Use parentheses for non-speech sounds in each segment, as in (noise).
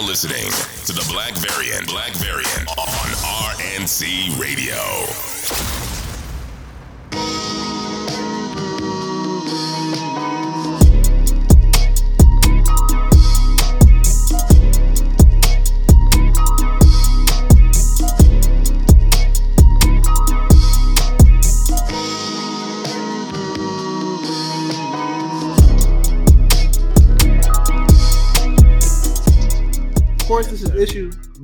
now listening to the Black Variant. Black Variant on RNC Radio.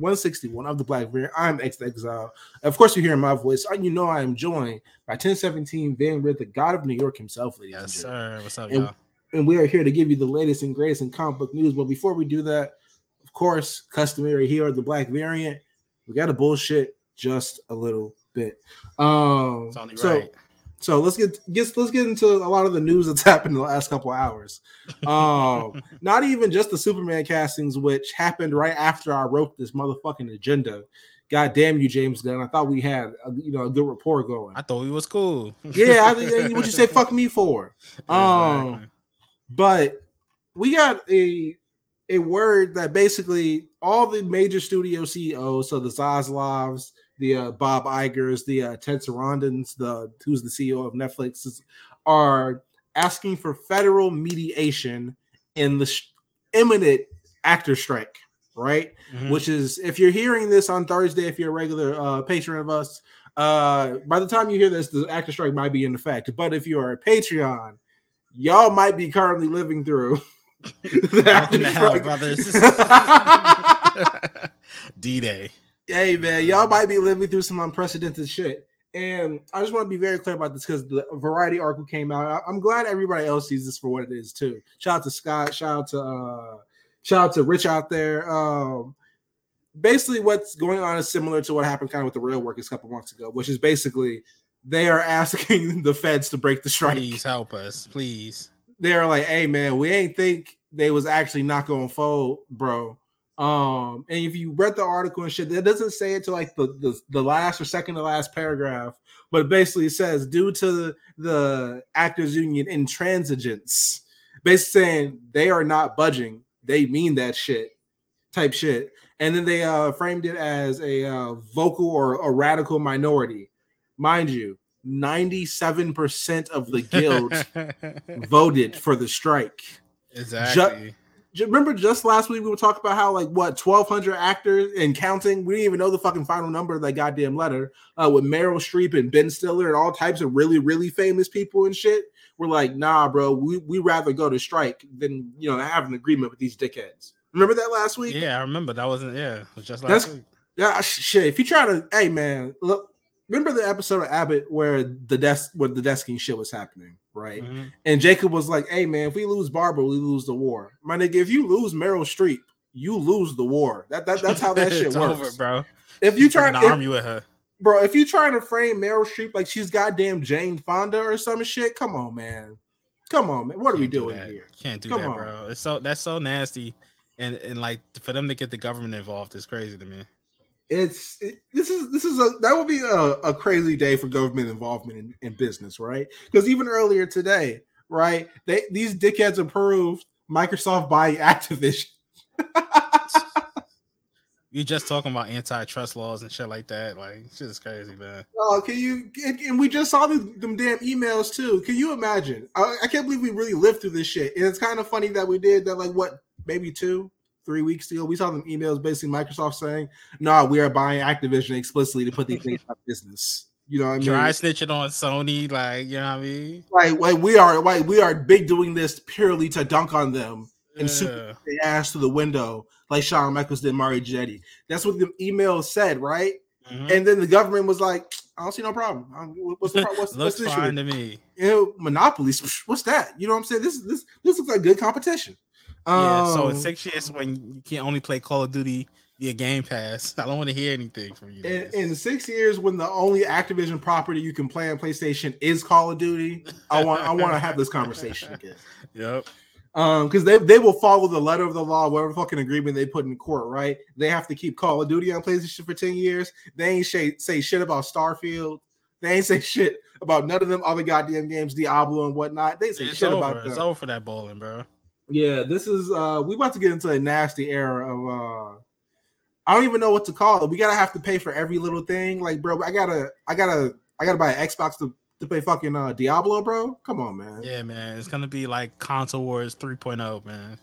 161 of the Black Variant. I'm X Exile. Of course, you hear my voice. And you know I am joined by 1017 Van Rith, the God of New York himself, ladies Yes, sir. What's up, And, y'all? and we are here to give you the latest and greatest in comic book news. But before we do that, of course, customary here at the Black Variant, we got to bullshit just a little bit. Um, It's only right. so let's get, get let's get into a lot of the news that's (laughs) happened in the last couple hours. Um, (laughs) not even just the Superman castings, which happened right after I wrote this motherfucking agenda. God damn you, James Gunn! I thought we had a, you know a good rapport going. I thought we was cool. yeah, I, (laughs) what you say? Fuck me for? Um, Exactly. but we got a a word that basically all the major studio CEOs, so the Zaslavs, the uh, Bob Igers, the uh, Ted Sarandos, the who's the CEO of Netflix, is, are asking for federal mediation in the sh- imminent actor strike. Right, Mhm. which is if you're hearing this on Thursday, if you're a regular uh, patron of us, uh, by the time you hear this, the actor strike might be in effect. But if you are a Patreon, y'all might be currently living through (laughs) the Welcome actor to hell, brothers. (laughs) (laughs) D Day. Hey man, y'all might be living through some unprecedented shit. And I just want to be very clear about this because the Variety article came out. I'm glad everybody else sees this for what it is too. Shout out to Scott. Shout out to uh, shout out to Rich out there. Um, basically, what's going on is similar to what happened kind of with the rail workers a couple months ago, which is basically they are (laughs) asking the feds to break the strike. Please help us. Please. they're like, "Hey man, we ain't think they was actually not going to fold, bro." Um, and if you read the article and shit, that doesn't say it to like the, the the last or second to last paragraph, but it basically says due to the, the actors union intransigence, basically saying they are not budging. They mean that shit, type shit. And then they uh framed it as a uh, vocal or a radical minority, mind you. 97% of the guild (laughs) voted for the strike. exactly. Ju- Remember, just last week we were talking about how like what twelve hundred actors and counting. We didn't even know the fucking final number of that goddamn letter. Uh, with Meryl Streep and Ben Stiller and all types of really really famous people and shit. We're like, nah, bro. We we rather go to strike than you know have an agreement with these dickheads. Remember that last week? yeah, I remember that wasn't. Yeah, it was just That's- week. Yeah, shit. If you try to, hey man, look. Remember the episode of Abbott where the desk where the desking shit was happening, right? Mhm. And Jacob was like, "Hey man, if we lose Barbara, we lose the war." My nigga, if you lose Meryl Streep, you lose the war. That, that that's how that (laughs) shit It's works, over, bro. If you try, if, the army with her. bro, if you trying to frame Meryl Streep like she's goddamn Jane Fonda or some shit, come on, man, come on, man, what are we do doing that. here? Can't do Come that, on. bro. It's so that's so nasty, and and like for them to get the government involved is crazy to me. It's it, this is this is a that would be a, a crazy day for government involvement in, in business, right? Because even earlier today, right, they these dickheads approved Microsoft buying (laughs) Activision. You just talking about antitrust laws and shit like that. Like, shit is crazy, man. Oh, can you? And and we just saw them, them damn emails too. Can you imagine? I, I can't believe we really lived through this shit. And it's kind of funny that we did that. Like what? Maybe two, three weeks ago, we saw them emails basically Microsoft saying, "No, we are buying Activision explicitly to put these things out of business." You know what I mean? Try snitching on Sony, like, you know what I mean? Like, like we are, like we are big doing this purely to dunk on them and super Yeah. their ass through the window, like Shawn Michaels did Marty Jannetty. That's what the email said, right? Mhm. And then the government was like, "I don't see no problem. What's the pro- what's, (laughs) what's the issue?" to me. you know, monopolies. (laughs) What's that? You know what I'm saying? This this this looks like good competition. Yeah, so in Um, six years when you can only play Call of Duty via Game Pass, I don't want to hear anything from you. in, in six years, when the only Activision property you can play on PlayStation is Call of Duty, I want I want to have this conversation (laughs) again. Yep. Um, because they they will follow the letter of the law, whatever fucking agreement they put in court, right? They have to keep Call of Duty on PlayStation for ten years. They ain't say, say shit about Starfield. They ain't say shit about none of them other goddamn games, Diablo and whatnot. They say It's shit over. about It's over for that bowling, bro. Yeah, this is uh we about to get into a nasty era of uh I don't even know what to call it. We gotta have to pay for every little thing. Like, bro, I gotta I gotta I gotta buy an Xbox to, to play fucking uh Diablo, bro. Come on, man. Yeah, man. It's gonna be like console wars 3.0, man.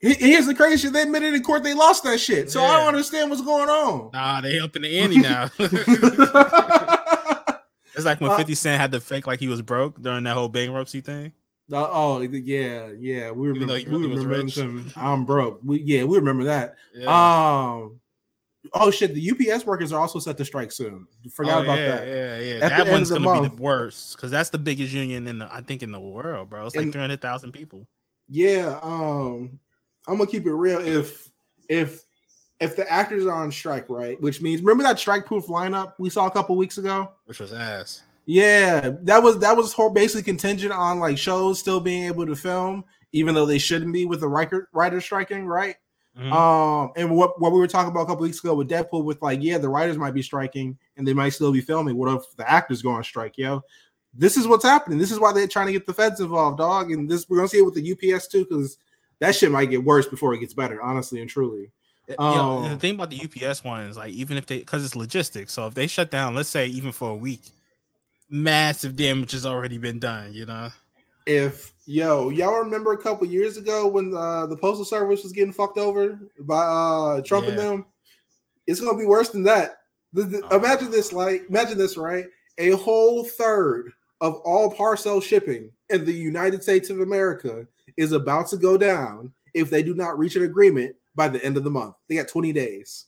He- Here's the crazy shit. They admitted in court they lost that shit. So I don't understand what's going on. Nah, they in the ante now. (laughs) (laughs) it's like when Uh, 50 Cent had to fake like he was broke during that whole bankruptcy thing. Uh, oh yeah, yeah. We remember. We remember. I'm broke. We yeah, we remember that. Yeah. Um. Oh shit! The UPS workers are also set to strike soon. Forgot Oh, about yeah, that. Yeah, yeah. At That one's gonna be the worst because that's the biggest union in the I think in the world, bro. It's like three hundred thousand people. Yeah. Um. I'm gonna keep it real. If if if the actors are on strike, right? Which means remember that strike proof lineup we saw a couple weeks ago. Which was ass. Yeah, that was that was basically contingent on like shows still being able to film, even though they shouldn't be with the writer writer striking, right? Mhm. Um, and what what we were talking about a couple weeks ago with Deadpool, with like, yeah, the writers might be striking and they might still be filming. What if the actors go on strike, yo? This is what's happening. This is why they're trying to get the feds involved, dog. And this we're gonna see it with the UPS too, because that shit might get worse before it gets better, honestly and truly. Yeah, Oh. the thing about the UPS one is like even if they because it's logistics. So if they shut down, let's say even for a week, massive damage has already been done. You know. If yo, y'all remember a couple years ago when uh, the postal service was getting fucked over by uh Trump and them, it's gonna be worse than that. The- the- Oh. imagine this, like imagine this, right? A whole third of all parcel shipping in the United States of America is about to go down if they do not reach an agreement by the end of the month. They got 20 days.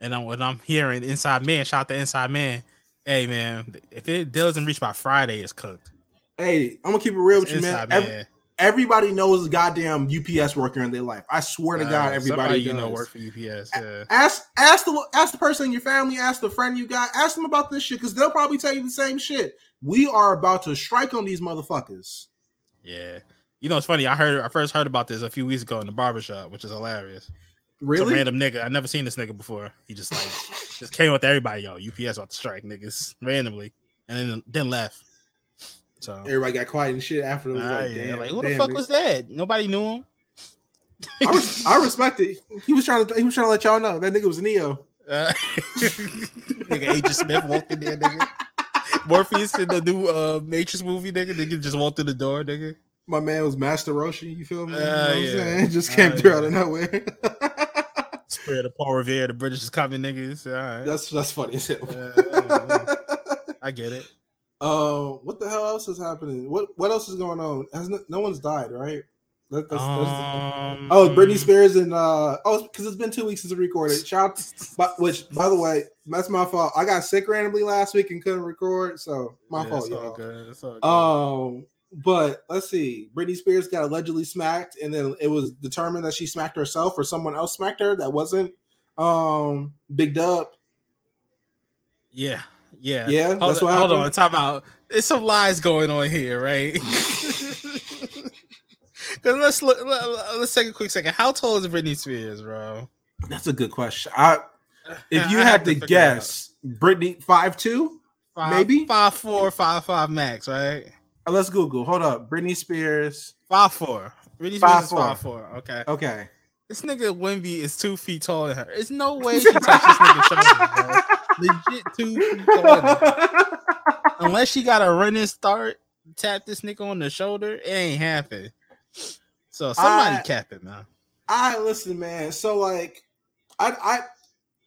And I'm, what I'm hearing, Inside Man, shout out to Inside Man. Hey man, if it doesn't reach by Friday, it's cooked. Hey, I'm gonna keep it real with you, man. Every- Man. everybody knows a goddamn UPS worker in their life. I swear to God, Uh, everybody you know work for UPS. Yeah. ask ask the ask the person in your family, ask the friend you got, ask them about this shit because they'll probably tell you the same shit. We are about to strike on these motherfuckers. Yeah. You know, it's funny. I heard I first heard about this a few weeks ago in the barbershop, which is hilarious. Some Really? random nigga. I never seen this nigga before. He just like just came with everybody, yo. UPS about to strike niggas randomly, and then then left. So Everybody got quiet and shit after. It was ah, like, yeah, damn, like who the fuck nigga. was that? Nobody knew him. I, res- I respect it. He was trying to he was trying to let y'all know that nigga was Neo. Uh, (laughs) nigga, Agent Smith walked in there, nigga. Morpheus in the new uh Matrix movie, nigga. Nigga just walked through the door, nigga. My man was Master Roshi. You feel me? You know Ah, what I'm yeah. saying? (laughs) Just came Ah, through yeah. out of nowhere. (laughs) Spirit of Paul Revere, the British is coming, niggas. All right. that's that's funny as hell. Uh, I get it. Uh, (laughs) what the hell else is happening? What what else is going on? Has no, no one's died, right? That, that's, that's Um, oh, Britney Spears and uh oh, because it's been two weeks since we recorded. Shout, but which by the way, that's my fault. I got sick randomly last week and couldn't record, so my yeah, fault, it's all y'all. good. It's all good. Um, but let's see. Britney Spears got allegedly smacked, and then it was determined that she smacked herself or someone else smacked her. That wasn't um Big Dub. yeah, yeah, Yeah, Hold, that's on, what hold happened. on, time out. There's some lies going on here, right? (laughs) Cause let's look. let- Let's take a quick second. How tall is Britney Spears, bro? That's a good question. I if you I had have to guess, Britney five two. Five, Maybe? five four, five five max, right? Uh, Let's Google. Hold up, Britney Spears. Five four. Britney Spears Five is four. five four. Okay. Okay. This nigga Wemby is two feet taller than her. There's no way she touched this nigga (laughs) shoulders. Legit two feet taller. Unless she got a running start, tap this nigga on the shoulder, it ain't happen. So somebody I- cap it, man. I listen, man. So like, I I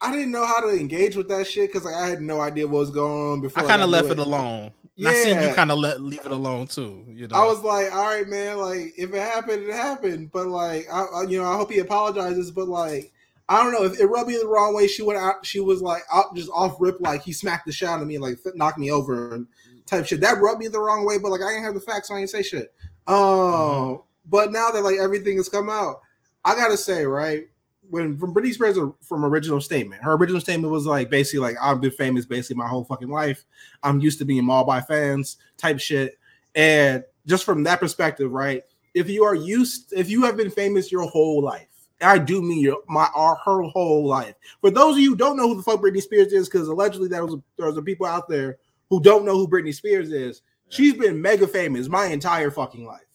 I didn't know how to engage with that shit because like, I had no idea what was going on before. I kind of got left it alone. And I seen you kind of let leave it alone too. You know, I was like, all right, man. Like, if it happened, it happened. But like, I, I you know, I hope he apologizes. But like, I don't know if it rubbed me the wrong way. She went out. She was like out, just off rip. Like he smacked the shit out of me, like knocked me over and type shit. That rubbed me the wrong way. But like, I didn't have the facts, so I didn't say shit. Um, Mhm. but now that like everything has come out, I gotta say, right. When from Britney Spears from original statement, her original statement was like basically like I've been famous basically my whole fucking life. I'm used to being mauled by fans type shit. And just from that perspective, right? If you are used, if you have been famous your whole life, I do mean your my our her whole life. For those of you who don't know who the fuck Britney Spears is, because allegedly there was there's a people out there who don't know who Britney Spears is. She's been mega famous my entire fucking life.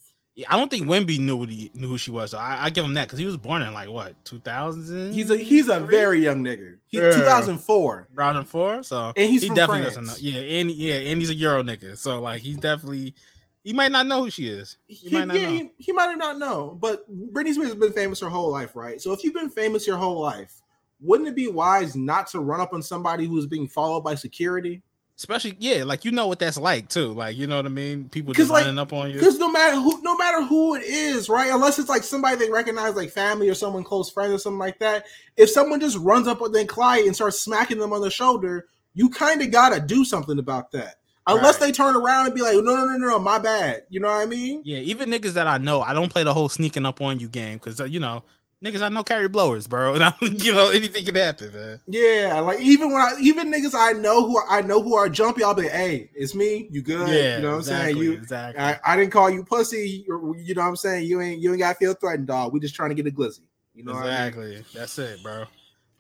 I don't think Wemby knew what he knew who she was. So I, I give him that because he was born in like what two thousands. He's a he's a very young nigga. He's Yeah. 2004. round and four. So And he's he definitely France. doesn't know. Yeah, and yeah, and he's a Euro nigga. So like he's definitely he might not know who she is. He, might not yeah, know. he, he might not know, but Britney Spears has been famous her whole life, right? So if you've been famous your whole life, wouldn't it be wise not to run up on somebody who's being followed by security? Especially yeah, like you know what that's like too. Like you know what I mean. People just like, running up on you. Because no matter who, no matter who it is, right? Unless it's like somebody they recognize, like family or someone close friends or something like that. If someone just runs up on their client and starts smacking them on the shoulder, you kind of gotta do something about that. Unless Right. they turn around and be like, no, no, no, no, my bad. You know what I mean? Yeah, even niggas that I know, I don't play the whole sneaking up on you game because uh, you know niggas I know carry blowers, bro. (laughs) And I, you know anything can happen, man. Yeah, like even when I even niggas I know who I know who are jumpy, I'll be, like, hey, it's me. You good? Yeah, you know what I'm saying? You, exactly. I, I didn't call you pussy. or- You know what I'm saying? You ain't you ain't got to feel threatened, dog. We just trying to get a glizzy. You know what I mean? exactly. That's it, bro.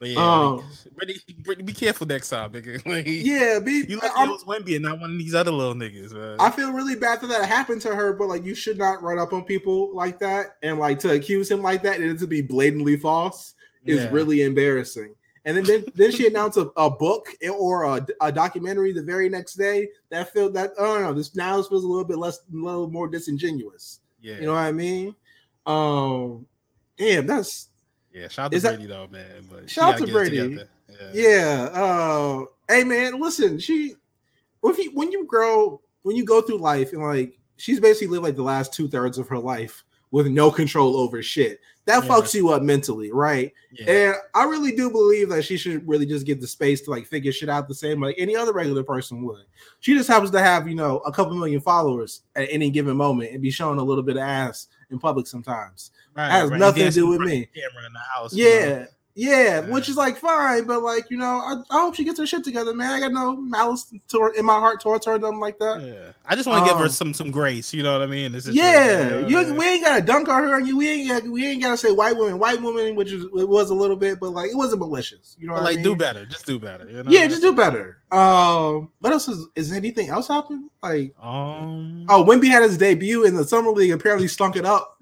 But yeah, Um, Brittany, Brittany, be careful next time, nigga. (laughs) Like, Yeah, be. You like was Wemby and not one of these other little niggas, man. I feel really bad that that happened to her, but like you should not run up on people like that and like to accuse him like that and it to be blatantly false is Yeah. really embarrassing. And then then, then she (laughs) announced a, a book or a, a documentary the very next day that felt that I don't know this now feels a little bit less a little more disingenuous. yeah, You know what I mean? Um, damn, that's yeah. Shout out to is that- Brady though, man. But Shout out to Brady. Yeah. yeah. Uh, hey man, listen, she if you when you grow when you go through life and like she's basically lived like the last two thirds of her life with no control over shit. That Yeah. fucks you up mentally, right? yeah. And I really do believe that she should really just get the space to like figure shit out the same like any other regular person would. She just happens to have, you know, a couple million followers at any given moment and be showing a little bit of ass in public sometimes. Right, has right. nothing to do with me. Camera in the house. you know? Yeah. Yeah, which is like fine, but like you know, I, I hope she gets her shit together, man. I got no malice toward, in my heart towards her, or nothing like that. Yeah. I just want to give her Um, some some grace. You know what I mean? This is Yeah, you, we ain't got to dunk on her, and you we ain't got, we ain't got to say white woman, white woman, which is it was a little bit, but like it wasn't malicious. You know, what I like mean? do better. Just do better. You know? Yeah, just do better. Um, what else is is anything else happening? Like, Um. oh, Wemby had his debut in the summer league. Apparently, stunk it up,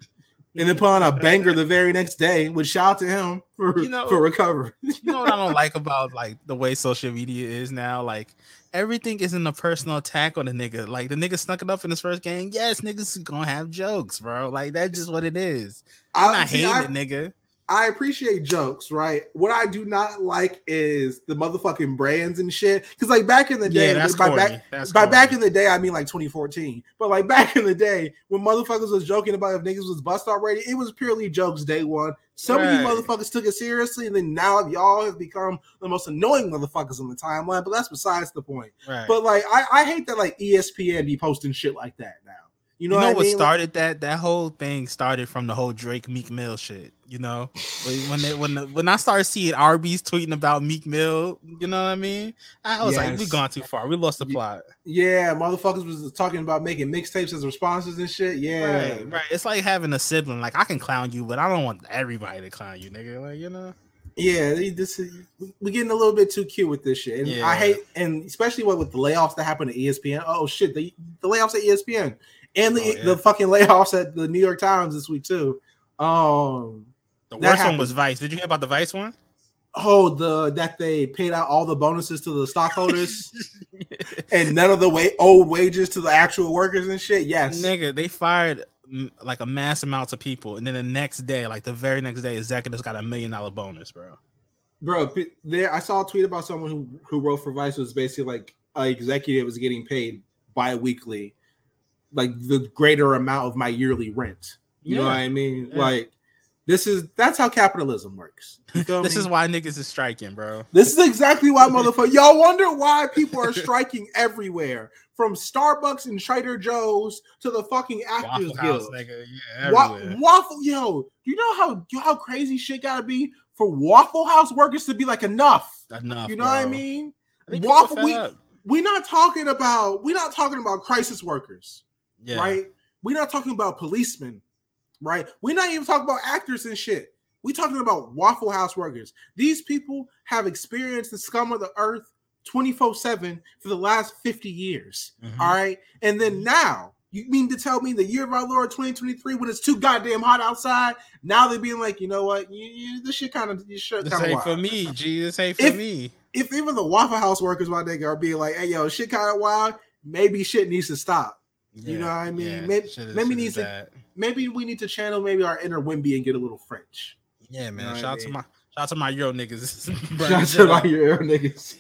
and then put on a banger the very next day. Would shout out to him for You know- for recovery. (laughs) you know what I don't like about like the way social media is now? Like everything isn't a personal attack on the nigga. Like the nigga snuck it up in his first game. Yes, niggas is gonna have jokes, bro. Like that's just what it is. I'm not see, hating I- it, nigga. I appreciate jokes, right? What I do not like is the motherfucking brands and shit. Because like back in the day, Yeah, that's by back That's by back in the day, I mean like 2014. But like (laughs) back in the day, when motherfuckers was joking about if niggas was bust already, it was purely jokes day one. Some of you motherfuckers took it seriously, and then now y'all have become the most annoying motherfuckers on the timeline. But that's besides the point. right. But like, I, I hate that like ESPN be posting shit like that. You know, you know what, what I mean? Like- started that? That whole thing started from the whole Drake Meek Mill shit. You know, when when they, when the, when I started seeing Arby's tweeting about Meek Mill, you know what I mean? I was like, Yes. we gone too far. We lost the plot. Yeah, motherfuckers was talking about making mixtapes as responses and shit. Yeah, Right, right. It's like having a sibling. Like I can clown you, but I don't want everybody to clown you, nigga. Like you know. yeah. This is we're getting a little bit too cute with this shit, and I hate, and especially what with the layoffs that happened at ESPN. Oh shit, the the layoffs at ESPN and the Oh, yeah. the fucking layoffs at the New York Times this week too. Um, The worst one was Vice. Did you hear about the Vice one? oh the that they paid out all the bonuses to the stockholders (laughs) and none of the way old wages to the actual workers and shit. Yes, Nigga, they fired like a mass amounts of people, and then the next day, like the very next day, executives got a million dollar bonus, bro. bro there i saw a tweet about someone who who wrote for vice was basically like an executive was getting paid bi-weekly like the greater amount of my yearly rent you know what i mean Yeah. like this is that's how capitalism works You feel (laughs) This me? is why niggas is striking, bro. this is exactly why (laughs) motherfucker y'all wonder why people are (laughs) striking everywhere from starbucks and trader joe's to the fucking actors Waffle House, guild nigga. Yeah, Wa- waffle yo you know how how crazy shit gotta be for waffle house workers to be like enough Enough. you know what I mean? I Waffle, we, up. we're not talking about we're not talking about crisis workers, Yeah. right? We're not talking about policemen, right? We're not even talking about actors and shit. We're talking about Waffle House workers. These people have experienced the scum of the earth 24-7 for the last 50 years. Mhm. All right. And then now You mean to tell me the year of our Lord 2023, when it's too goddamn hot outside, now they're being like, you know what, you, you, this shit kind of you shit This kind of ain't wild. for me, G. This ain't for If- me. If even the Waffle House workers, my nigga, are being like, hey yo, shit kind of wild, maybe shit needs to stop. You know what I mean? Maybe- is- maybe shit needs to- Maybe we need to channel maybe our inner Wemby and get a little French. Yeah, man. know what shout I out to my shout out to my Euro niggas. (laughs) Shout out to my your niggas.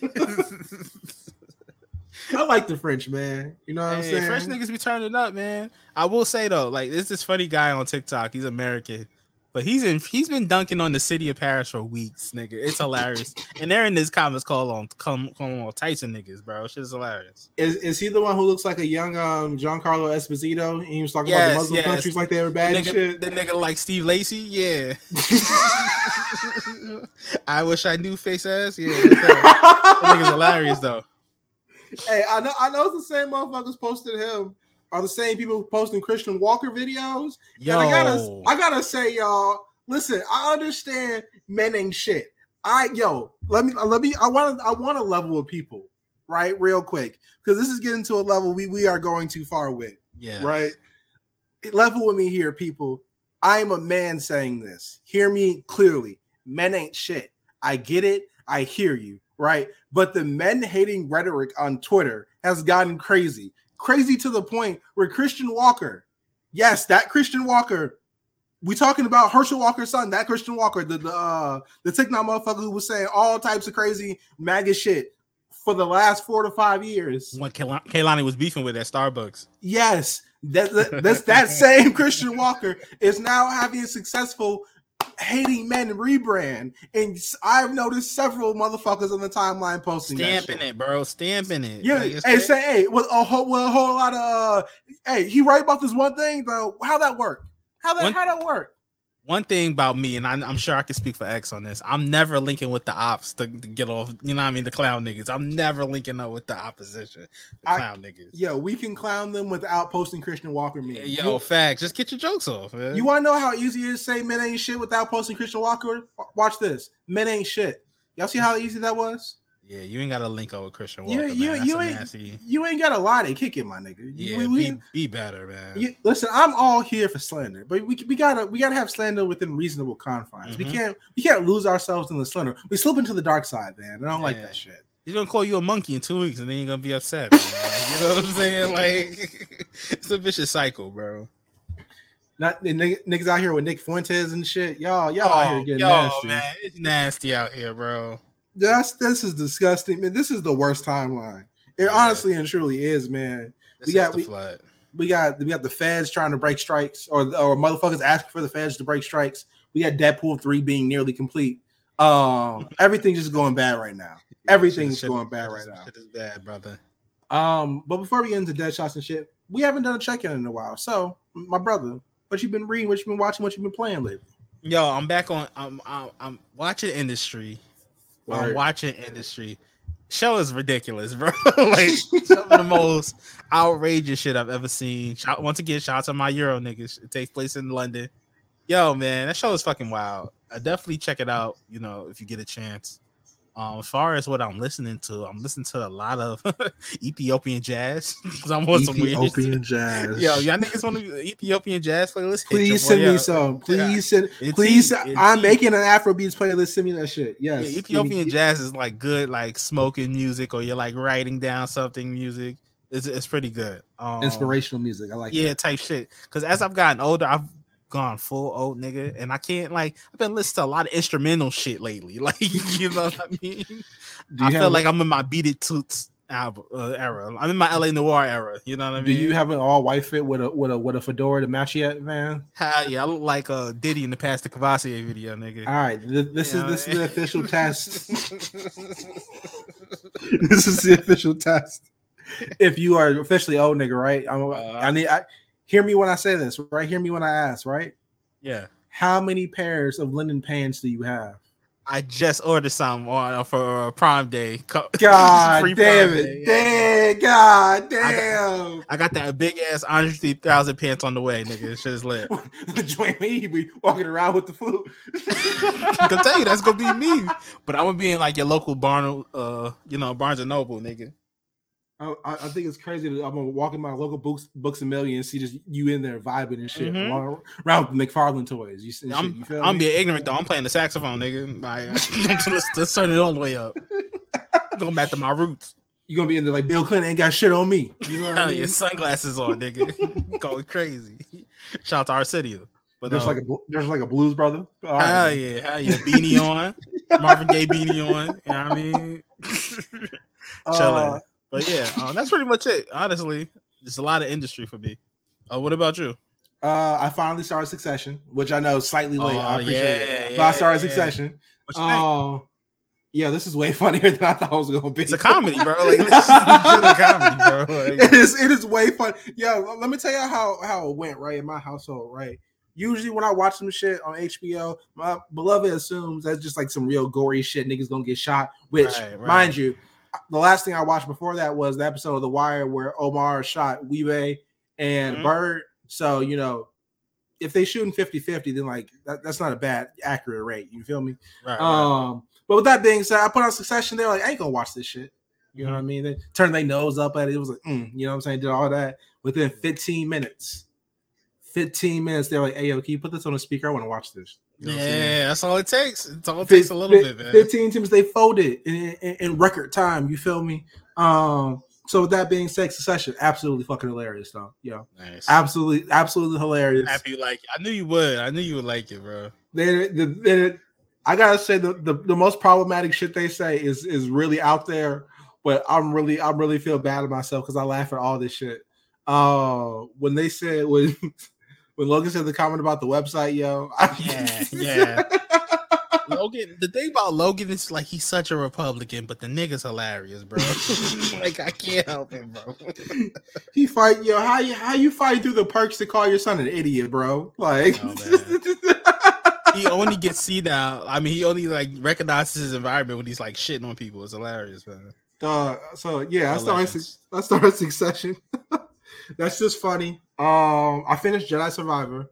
(laughs) I like the French, man. You know what I'm saying? French niggas be turning up, man. I will say though, like there's this funny guy on TikTok. He's American, but he's in. He's been dunking on the city of Paris for weeks, nigga. It's hilarious. and they're in this comments call on come come on Tyson niggas, bro. Shit is hilarious. Is, is he the one who looks like a young um Giancarlo Esposito? And he was talking about the Muslim yes. countries like they were bad nigga, shit. the nigga like Steve Lacy, yeah. (laughs) I wish I knew face ass, yeah. That nigga's hilarious though. hey, I know I know it's the same motherfuckers posted him are the same people posting Christian Walker videos. Yo, And I gotta I gotta say, y'all, listen, I understand men ain't shit. I yo, let me let me I want I want to level with people, right? Real quick. Because this is getting to a level we we are going too far with. yeah, right? Level with me here, people. I am a man saying this. Hear me clearly. Men ain't shit. I get it. I hear you, right? But the men hating rhetoric on Twitter has gotten crazy. Crazy to the point where Christian Walker, yes, that Christian Walker, we talking about Herschel Walker's son, that Christian Walker, the the uh the TikTok motherfucker who was saying all types of crazy MAGA shit for the last four to five years. When Kaylani Kaylani was beefing with at Starbucks. Yes, that, that- that's that (laughs) same Christian Walker is now having a successful hating men rebrand, and I've noticed several motherfuckers on the timeline posting that Stamping it, bro. Stamping it. Yeah, Like, hey, say hey, with a whole, with a whole lot of uh, hey, he right about this one thing though. How that work? How that One- how that work? One thing about me, and I, I'm sure I can speak for X on this. I'm never linking with the ops to, to get off. You know what I mean? The clown niggas. I'm never linking up with the opposition. The I- clown niggas. Yo, we can clown them without posting Christian Walker memes. Yo, you, facts. Just get your jokes off. Man. you want to know how easy it is to say men ain't shit without posting Christian Walker? Watch this. Men ain't shit. Y'all see how easy that was? Yeah, you ain't got to link up with Christian You- Walker. you- man. That's you a ain't- nasty. You ain't got a lie to kick it, my nigga. Yeah, We- we- be, be better, man. you- listen, I'm all here for slander, but we, we gotta we gotta have slander within reasonable confines. We Mhm. can't we can't lose ourselves in the slander. We slip into the dark side, man. I don't like that shit. He's gonna call you a monkey in two weeks, and then you're gonna be upset. you know what I'm saying? (laughs) Like, (laughs) it's a vicious cycle, bro. Not the niggas out here with Nick Fuentes and shit. Y'all, y'all out here getting yo, nasty. man, it's nasty out here, bro. That's this is disgusting, man. This is the worst timeline. It Yeah. honestly and truly is, man. This We got- the we- flood. We got we got the feds trying to break strikes, or or motherfuckers asking for the feds to break strikes. We got Deadpool three being nearly complete. Um, (laughs) everything's just going bad right now. Everything's Shit- going bad right now. Shit is bad, brother. Um, but before we get into dead shots and shit, we haven't done a check in in a while. So, my brother, what you been reading? What you been watching? What you been playing lately? Yo, I'm back on. I'm I'm, I'm watching industry. I'm watching industry. Show is ridiculous, (laughs) bro. like some of the most outrageous shit I've ever seen. Shout, once again, shout out to my Euro niggas. It takes place in London. Yo, man, that show is fucking wild. I definitely check it out. You know, if you get a chance. Um, as far as what I'm listening to, I'm listening to a lot of (laughs) Ethiopian jazz (laughs) because I'm on some weird. shit. jazz. Yo, y'all niggas want to Ethiopian jazz playlist? Please send me some. Please send. Please, I'm making an Afrobeats playlist. Send me that shit. Yeah, Yes, Ethiopian Give jazz is like good, like smoking music, or you're like writing down something music. It's, it's pretty good. Um, inspirational music. I like. yeah, that. type shit. Because as I've gotten older, I've gone full old nigga, and I can't like I've been listening to a lot of instrumental shit lately. (laughs) Like you know what I mean? I you feel like I'm in my Beat It Toots album uh, era. I'm in my LA Noir era. You know what I mean? Do you have an all white fit with a with a with a fedora to match yet, man? Yeah, I look like uh, Diddy in the past the Courvoisier video, nigga. All right, th- this Yeah, is this is the official test. (laughs) (laughs) this is the official test. If you are officially old nigga, right? I'm, Uh, I need. I, hear me when I say this, right? Hear me when I ask, right? yeah. How many pairs of linen pants do you have? I just ordered some on for uh, Prime Day. (laughs) God damn it! Damn, God I damn! I got that big ass Andre 3000 pants on the way, nigga. Shit is lit. Join me. We walking around with the food. I can tell you that's gonna be me. But I'm gonna be in like your local barn, uh, you know, Barnes and Noble, nigga. I, I think it's crazy that I'm gonna walk in my local books books and million and see just you in there vibing and shit Mhm. along- around with McFarlane toys. You, see- I'm, you feel I'm being ignorant though. I'm playing the saxophone, nigga. Like, (laughs) let's, let's turn it all the way up. (laughs) Going back to my roots. you gonna be in there like Bill Clinton ain't got shit on me. You know what I (laughs) mean? yeah, sunglasses on, nigga. Going crazy. Shout out to Arsenio. But There's um, like a there's like a blues brother. All hell right. yeah, hell yeah, beanie on, Marvin Gaye beanie on. You know what I mean? Uh, Chilling. But yeah, (laughs) um, that's pretty much it. Honestly, it's a lot of industry for me. Uh, what about you? uh, I finally started Succession, which I know slightly late. I Oh, appreciate yeah, it. But I started yeah. Succession. What you think? Oh, yeah, this is way (laughs) funnier than I thought it was gonna be. It's a comedy, bro. Like, (laughs) this is a comedy, bro. Like, it is. It is way fun. Yeah, let me tell you how how it went. Right in my household. Right. Usually when I watch some shit on HBO, my beloved assumes that's just like some real gory shit. Niggas gonna get shot. Which, Right, right. mind you, the last thing I watched before that was the episode of The Wire where Omar shot Wee-Bey and Mhm. Bird. So you know, if they shooting 50-50, then like that, that's not a bad accurate rate. You feel me? right, right. Um, but with that being said, I put on Succession. They're like, I ain't gonna watch this shit. You know what I mean? They turned their nose up at it. It was like, mm, you know what I'm saying? Did all that within 15 minutes. 15 minutes. They're like, hey, yo, can you put this on a speaker? I want to watch this. You know what I'm saying? yeah, that's all it takes. It's all it takes a little bit, man. 15 teams they folded in, in, in record time. You feel me? Um, so with that being said, Succession, absolutely fucking hilarious, though. Yeah, Nice. absolutely, absolutely hilarious. Happy like it. I knew you would. I knew you would like it, bro. they, the, the, I gotta say the, the the most problematic shit they say is is really out there, but I'm really I really feel bad at myself because I laugh at all this shit. Uh, when they said when (laughs) when Logan said the comment about the website, yo, (laughs) I, Yeah, yeah. (laughs) Logan, the thing about Logan is like he's such a Republican, but the nigga's hilarious, bro. (laughs) like I can't help him, bro. he fight yo how you how you fight through the perks to call your son an idiot, bro? Like. Oh, he only gets seen now. I mean, he only like recognizes his environment when he's like shitting on people. It's hilarious, man. Uh, so yeah, I started. I started Succession. That's just funny. Um, I finished Jedi Survivor.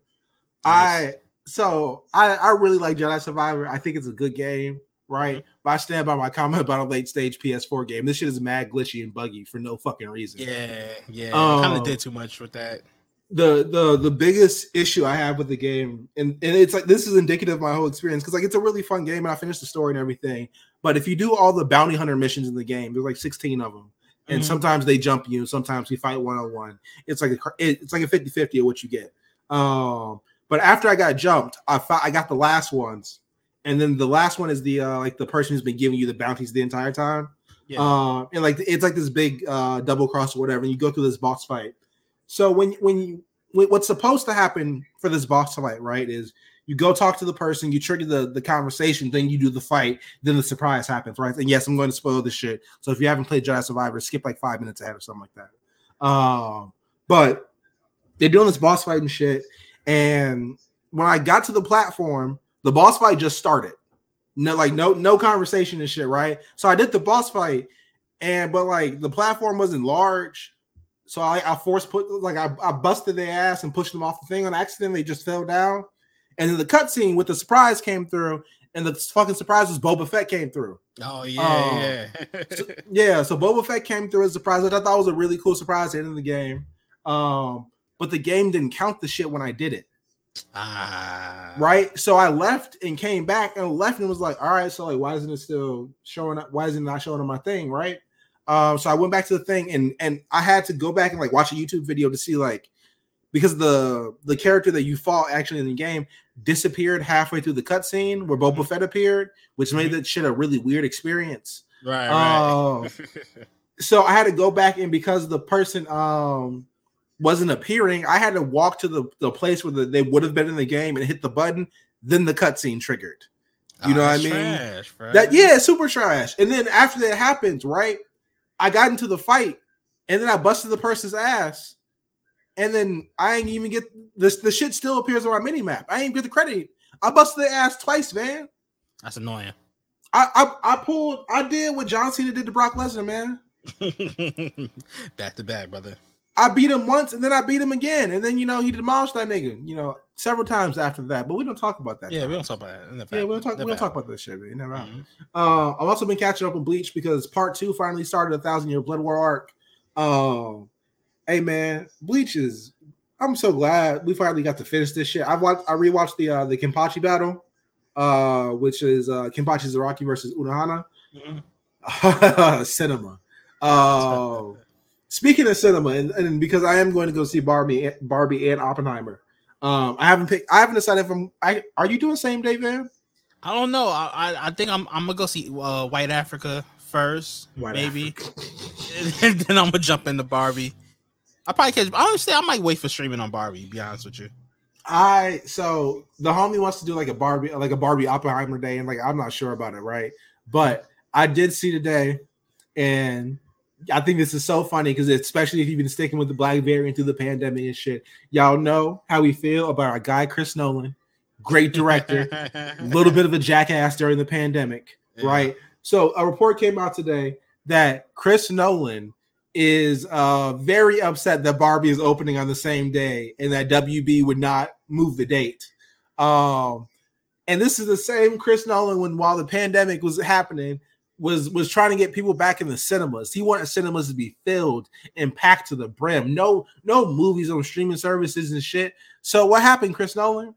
I so I I really like Jedi Survivor. I think it's a good game, right? Mm-hmm. But I stand by my comment about a late stage PS4 game. This shit is mad glitchy and buggy for no fucking reason. Yeah, yeah. Um, kind of did too much with that. the the the biggest issue I have with the game, and, and it's like this is indicative of my whole experience because like it's a really fun game and I finished the story and everything. But if you do all the bounty hunter missions in the game, there's like 16 of them, and Mhm. sometimes they jump you, sometimes you fight one on one. It's like a it- it's like a 50 50 of what you get. Um, but after I got jumped, I fi- I got the last ones, and then the last one is the uh like the person who's been giving you the bounties the entire time. Yeah. Um, and like it's like this big uh double cross or whatever, and you go through this boss fight. So when when you what's supposed to happen for this boss fight, right, is you go talk to the person, you trigger the the conversation, then you do the fight, then the surprise happens, right? And yes, I'm going to spoil this shit. So if you haven't played Jedi Survivor, skip like five minutes ahead or something like that. Um, but they're doing this boss fight and shit. And when I got to the platform, the boss fight just started. No, like no, no conversation and shit, right? So I did the boss fight, and but like the platform wasn't large. So I, I forced put like I, I busted their ass and pushed them off the thing on accident. They just fell down. And then the cutscene with the surprise came through, and the fucking surprise was Boba Fett came through. Oh yeah, yeah. So- (laughs) yeah, so Boba Fett came through as a surprise, which I thought was a really cool surprise at the end of the game. Um, but the game didn't count the shit when I did it, ah, right? So I left and came back and left and was like, all right, so like, why isn't it still showing up? Why isn't it not showing on my thing, right? Um, so I went back to the thing and and I had to go back and like watch a YouTube video to see like because the the character that you fought actually in the game disappeared halfway through the cutscene where Boba Fett appeared, which made that shit a really weird experience. Right, Oh. right. (laughs) so I had to go back and because the person um wasn't appearing, I had to walk to the, the place where the, they would have been in the game and hit the button. Then the cutscene triggered. You know Ah, what I mean? Trash. That yeah, super trash. And then after that happens, right? I got into the fight, and then I busted the person's ass, and then I ain't even get this. The shit still appears on my mini map. I ain't get the credit. I busted their ass twice, man. That's annoying. I, I I pulled. I did what John Cena did to Brock Lesnar, man. (laughs) back to back, brother. I beat him once and then I beat him again. And then, you know, he demolished that nigga, you know, several times after that. But we don't talk about that. Yeah, time. we don't talk about that. yeah, we don't talk, we don't talk about this shit, man. Never. Mhm. Uh, I've also been catching up on Bleach because part two finally started a thousand year blood war arc. Um, hey man, Bleach is. I'm so glad we finally got to finish this shit. I watched. I rewatched the uh, the Kenpachi battle, uh, which is uh, Kenpachi Zaraki versus Unohana. Mhm. (laughs) cinema. Uh, speaking of cinema, and, and because I am going to go see Barbie, Barbie and Oppenheimer. Um, I haven't picked. I haven't decided if I'm. I are you doing same day, man? I don't know. I I, I think I'm I'm gonna go see uh, White Africa first, White maybe, (laughs) and then I'm gonna jump into Barbie. I probably catch. Honestly, I might wait for streaming on Barbie. Be honest with you. I so the homie wants to do like a Barbie, like a Barbie Oppenheimer day, and like I'm not sure about it, right? But I did see today, and I think this is so funny because especially if you've been sticking with the black variant through the pandemic and shit, y'all know how we feel about our guy Chris Nolan, great director, a (laughs) little bit of a jackass during the pandemic, Yeah. right? So a report came out today that Chris Nolan is uh very upset that Barbie is opening on the same day and that WB would not move the date. Um and this is the same Chris Nolan when while the pandemic was happening was was trying to get people back in the cinemas. He wanted cinemas to be filled and packed to the brim. No no movies on streaming services and shit. So what happened Chris Nolan?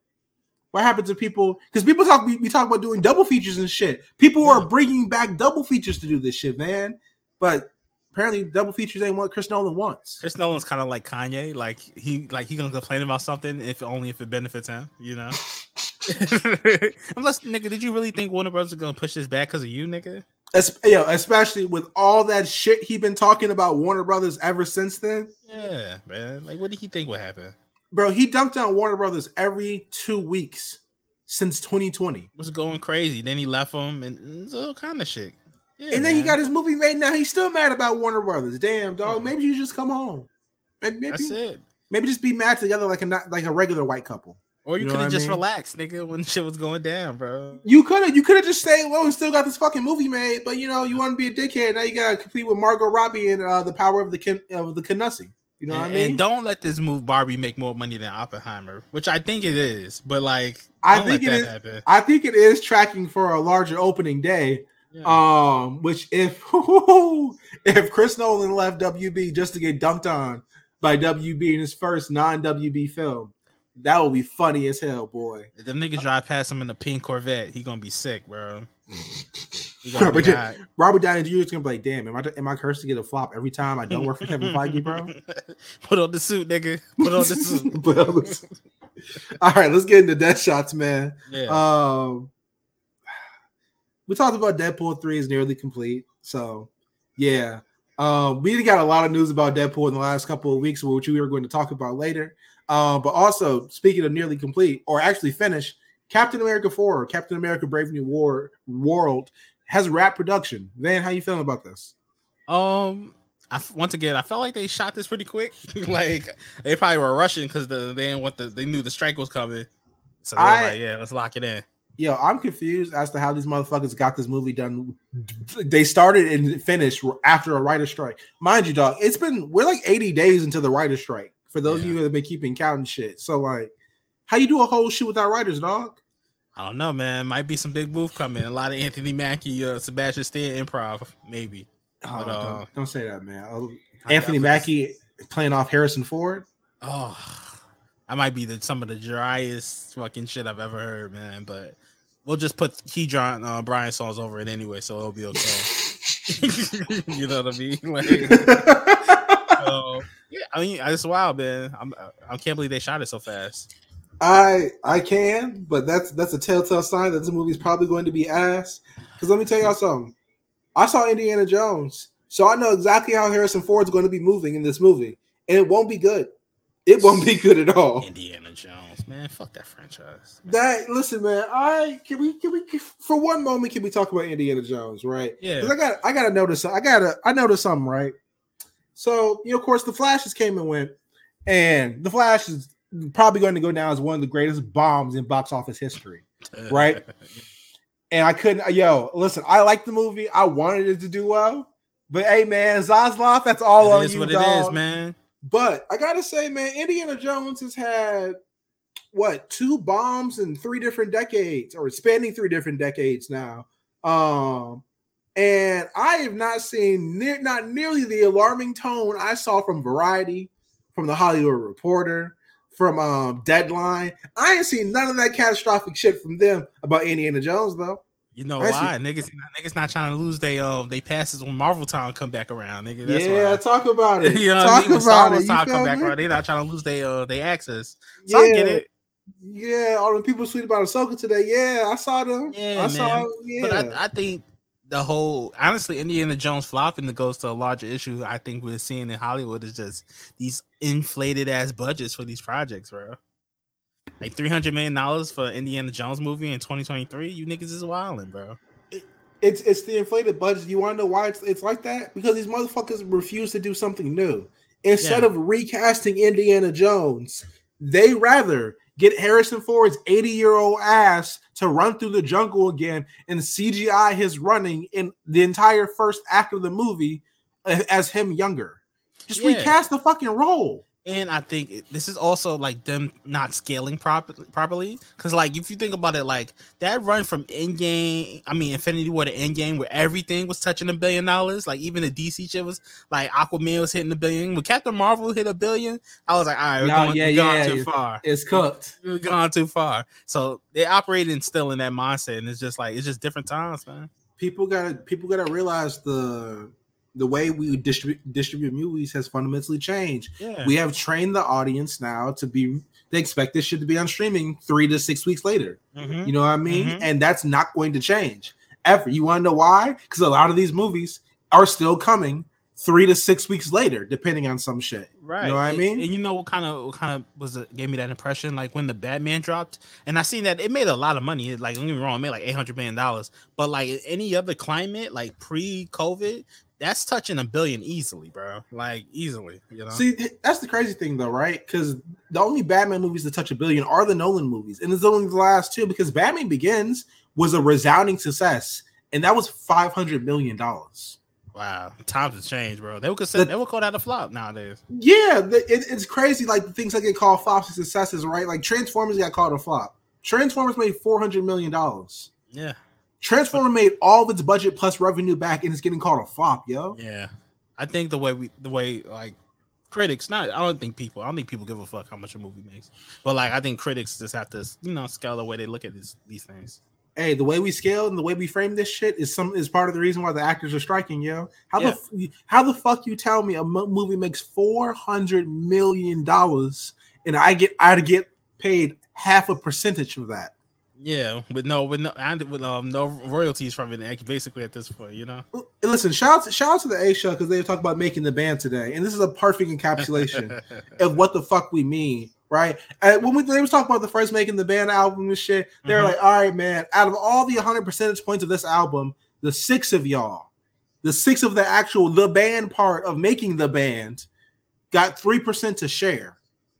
What happened to people? Because people talk, we, we talk about doing double features and shit. People are bringing back double features to do this shit, man. But apparently, double features ain't what Chris Nolan wants. Chris Nolan's kind of like Kanye. Like he like he gonna complain about something if only if it benefits him. You know. (laughs) Unless nigga, did you really think Warner Bros. is gonna push this back because of you, nigga? Es- you know, especially with all that shit he been talking about Warner Brothers ever since then, Yeah, man. Like, what did he think would happen? bro. He dunked on Warner Brothers every two weeks since 2020, Was going crazy. Then he left him and, and it's all kind of shit. Yeah, and then he got his movie made. Now he's still mad about Warner Brothers. Damn, dog. Mhm. Maybe you just come home. Maybe, maybe, That's it. maybe just be mad together like a not like a regular white couple. Or you, You know could have just mean? relaxed, nigga, when (laughs) shit was going down, bro. You could have you could have just stayed low and still got this fucking movie made, but you know you want to be a dickhead. Now you gotta compete with Margot Robbie and uh, the power of the kin- of the Canussi. You know and, what I mean? and don't let this move Barbie make more money than Oppenheimer, which I think it is. But like, I don't think let it that is- happen. I think it is tracking for a larger opening day. Yeah. Um, which if (laughs) if Chris Nolan left WB just to get dunked on by WB in his first non WB film, that would be funny as hell, boy. if them niggas drive past him in a pink Corvette, he gonna be sick, bro. He Robert, be Robert Downey Jr. is gonna be like, "Damn, am I am I cursed to get a flop every time I don't work for Kevin Feige, bro?" (laughs) Put on the suit, nigga. Put on the (laughs) suit. Put on the suit. All right, let's get into death shots, man. Yeah. Um, we talked about Deadpool three is nearly complete, so yeah. Um, we got a lot of news about Deadpool in the last couple of weeks, which we are going to talk about later. Um, but also speaking of nearly complete or actually finished, Captain America four, Captain America: Brave New War World has wrap production. Van, how you feeling about this? Um, I once again, I felt like they shot this pretty quick. (laughs) like they probably were rushing because the they didn't want the they knew the strike was coming. So I- like, yeah, let's lock it in. Yo, I'm confused as to how these motherfuckers got this movie done. They started and finished after a writer strike. Mind you, dog, it's been we're like 80 days into the writer strike. For those of you that have been keeping count and shit. So like, how you do a whole shit without writers, dog? I don't know, man. Might be some big move coming. A lot of Anthony Mackie, uh, Sebastian Stan improv, maybe. Oh, But, uh, don't, don't say that, man. Oh, Anthony Mackie playing off Harrison Ford. Oh, I might be the some of the driest fucking shit I've ever heard, man. But we'll just put Keyjon uh, Brian songs over it anyway, so it'll be okay. (laughs) you know what I mean? (laughs) Like, so, yeah, I mean, it's wild, man. I'm, I can't believe they shot it so fast. I I can, but that's that's a telltale sign that this movie's probably going to be ass. Because let me tell y'all something. I saw Indiana Jones, so I know exactly how Harrison Ford's going to be moving in this movie, and it won't be good. It won't be good at all. Indiana Jones, man, fuck that franchise. That listen, man. I can we can we for one moment can we talk about Indiana Jones, right? Yeah. Because I got I gotta notice I gotta I noticed something, right? So you know, of course, the Flashes came and went, and the Flash is probably going to go down as one of the greatest bombs in box office history. (laughs) Right. And I couldn't, yo, listen, I like the movie. I wanted it to do well, but hey, man, Zaslav, that's all It on is you, what dog. it is, man. But I gotta say, man, Indiana Jones has had what two bombs in three different decades, or spanning three different decades now. Um, and I have not seen near, not nearly the alarming tone I saw from Variety, from the Hollywood Reporter, from um, Deadline. I ain't seen none of that catastrophic shit from them about Indiana Jones though. You know I why? Niggas, niggas not trying to lose they uh they passes when Marvel Town come back around, nigga. That's yeah, why. talk about (laughs) it. you know talk I mean? About it. Come back around, they not trying to lose their uh they access. So I get Yeah. it. Yeah, all the people tweet about Ahsoka today. Yeah, I saw them. Yeah, I saw. man. Yeah, But I, I think the whole honestly Indiana Jones flopping that goes to a larger issue I think we're seeing in Hollywood is just these inflated ass budgets for these projects, bro. Like three hundred million dollars for Indiana Jones movie in 2023. You niggas is wilding, bro. it's it's the inflated budget. You want to know why it's, it's like that? Because these motherfuckers refuse to do something new. Instead Yeah. of recasting Indiana Jones, they rather get Harrison Ford's 80 year old ass to run through the jungle again and CGI his running in the entire first act of the movie as him younger. Just Yeah. recast the fucking role. And I think this is also like them not scaling prop- properly. Because, like, if you think about it, like that run from Endgame, I mean, Infinity War to Endgame, where everything was touching a billion dollars, like even the DC shit was like Aquaman was hitting a billion. When Captain Marvel hit a billion, I was like, all right, we're No, going, yeah, we're going yeah, too it's- far. It's cooked. (laughs) We're gone too far. So they operating still in that mindset, and it's just like it's just different times, man. people gotta people gotta realize the the way we distribute distribute movies has fundamentally changed. Yeah, We have trained the audience now to be they expect this shit to be on streaming three to six weeks later. Mhm. You know what I mean? Mhm. And that's not going to change ever. You want to know why? Because a lot of these movies are still coming three to six weeks later, depending on some shit. Right. You know what I mean? And you know what kind of what kind of was it gave me that impression like when the Batman dropped, and I seen that it made a lot of money. It, Like don't get me wrong, it made like eight hundred million dollars. But like any other climate, like pre-COVID, that's touching a billion easily, bro. Like easily, you know. See, that's the crazy thing, though, right? Because the only Batman movies that touch a billion are the Nolan movies, and it's only the last two. Because Batman Begins was a resounding success, and that was five hundred million dollars. wow, times have changed, bro. They would say The- they would call that a flop nowadays. Yeah, the, it, it's crazy. Like the things that get called flops and successes, right? Like Transformers got called a flop. Transformers made four hundred million dollars. Yeah, Transformer made all of its budget plus revenue back, and it's getting called a flop, yo. yeah. I think the way we the way like critics not I don't think people I don't think people give a fuck how much a movie makes. But like I think critics just have to you know scale the way they look at these these things. Hey, the way we scale and the way we frame this shit is some is part of the reason why the actors are striking, yo. How Yeah. the how the fuck you tell me a mo- movie makes four hundred million dollars and I get I get paid half a percentage of that? Yeah, with no with no and with um no royalties from it basically at this point, you know. Listen, shout out to, shout out to the A show because they talked about making the band today, and this is a perfect encapsulation (laughs) of what the fuck we mean, right? And when we, they was talking about the first making the band album and shit, they're Mhm. like, all right, man, out of all the 100 percentage points of this album, the six of y'all, the six of the actual the band part of making the band, got three percent to share,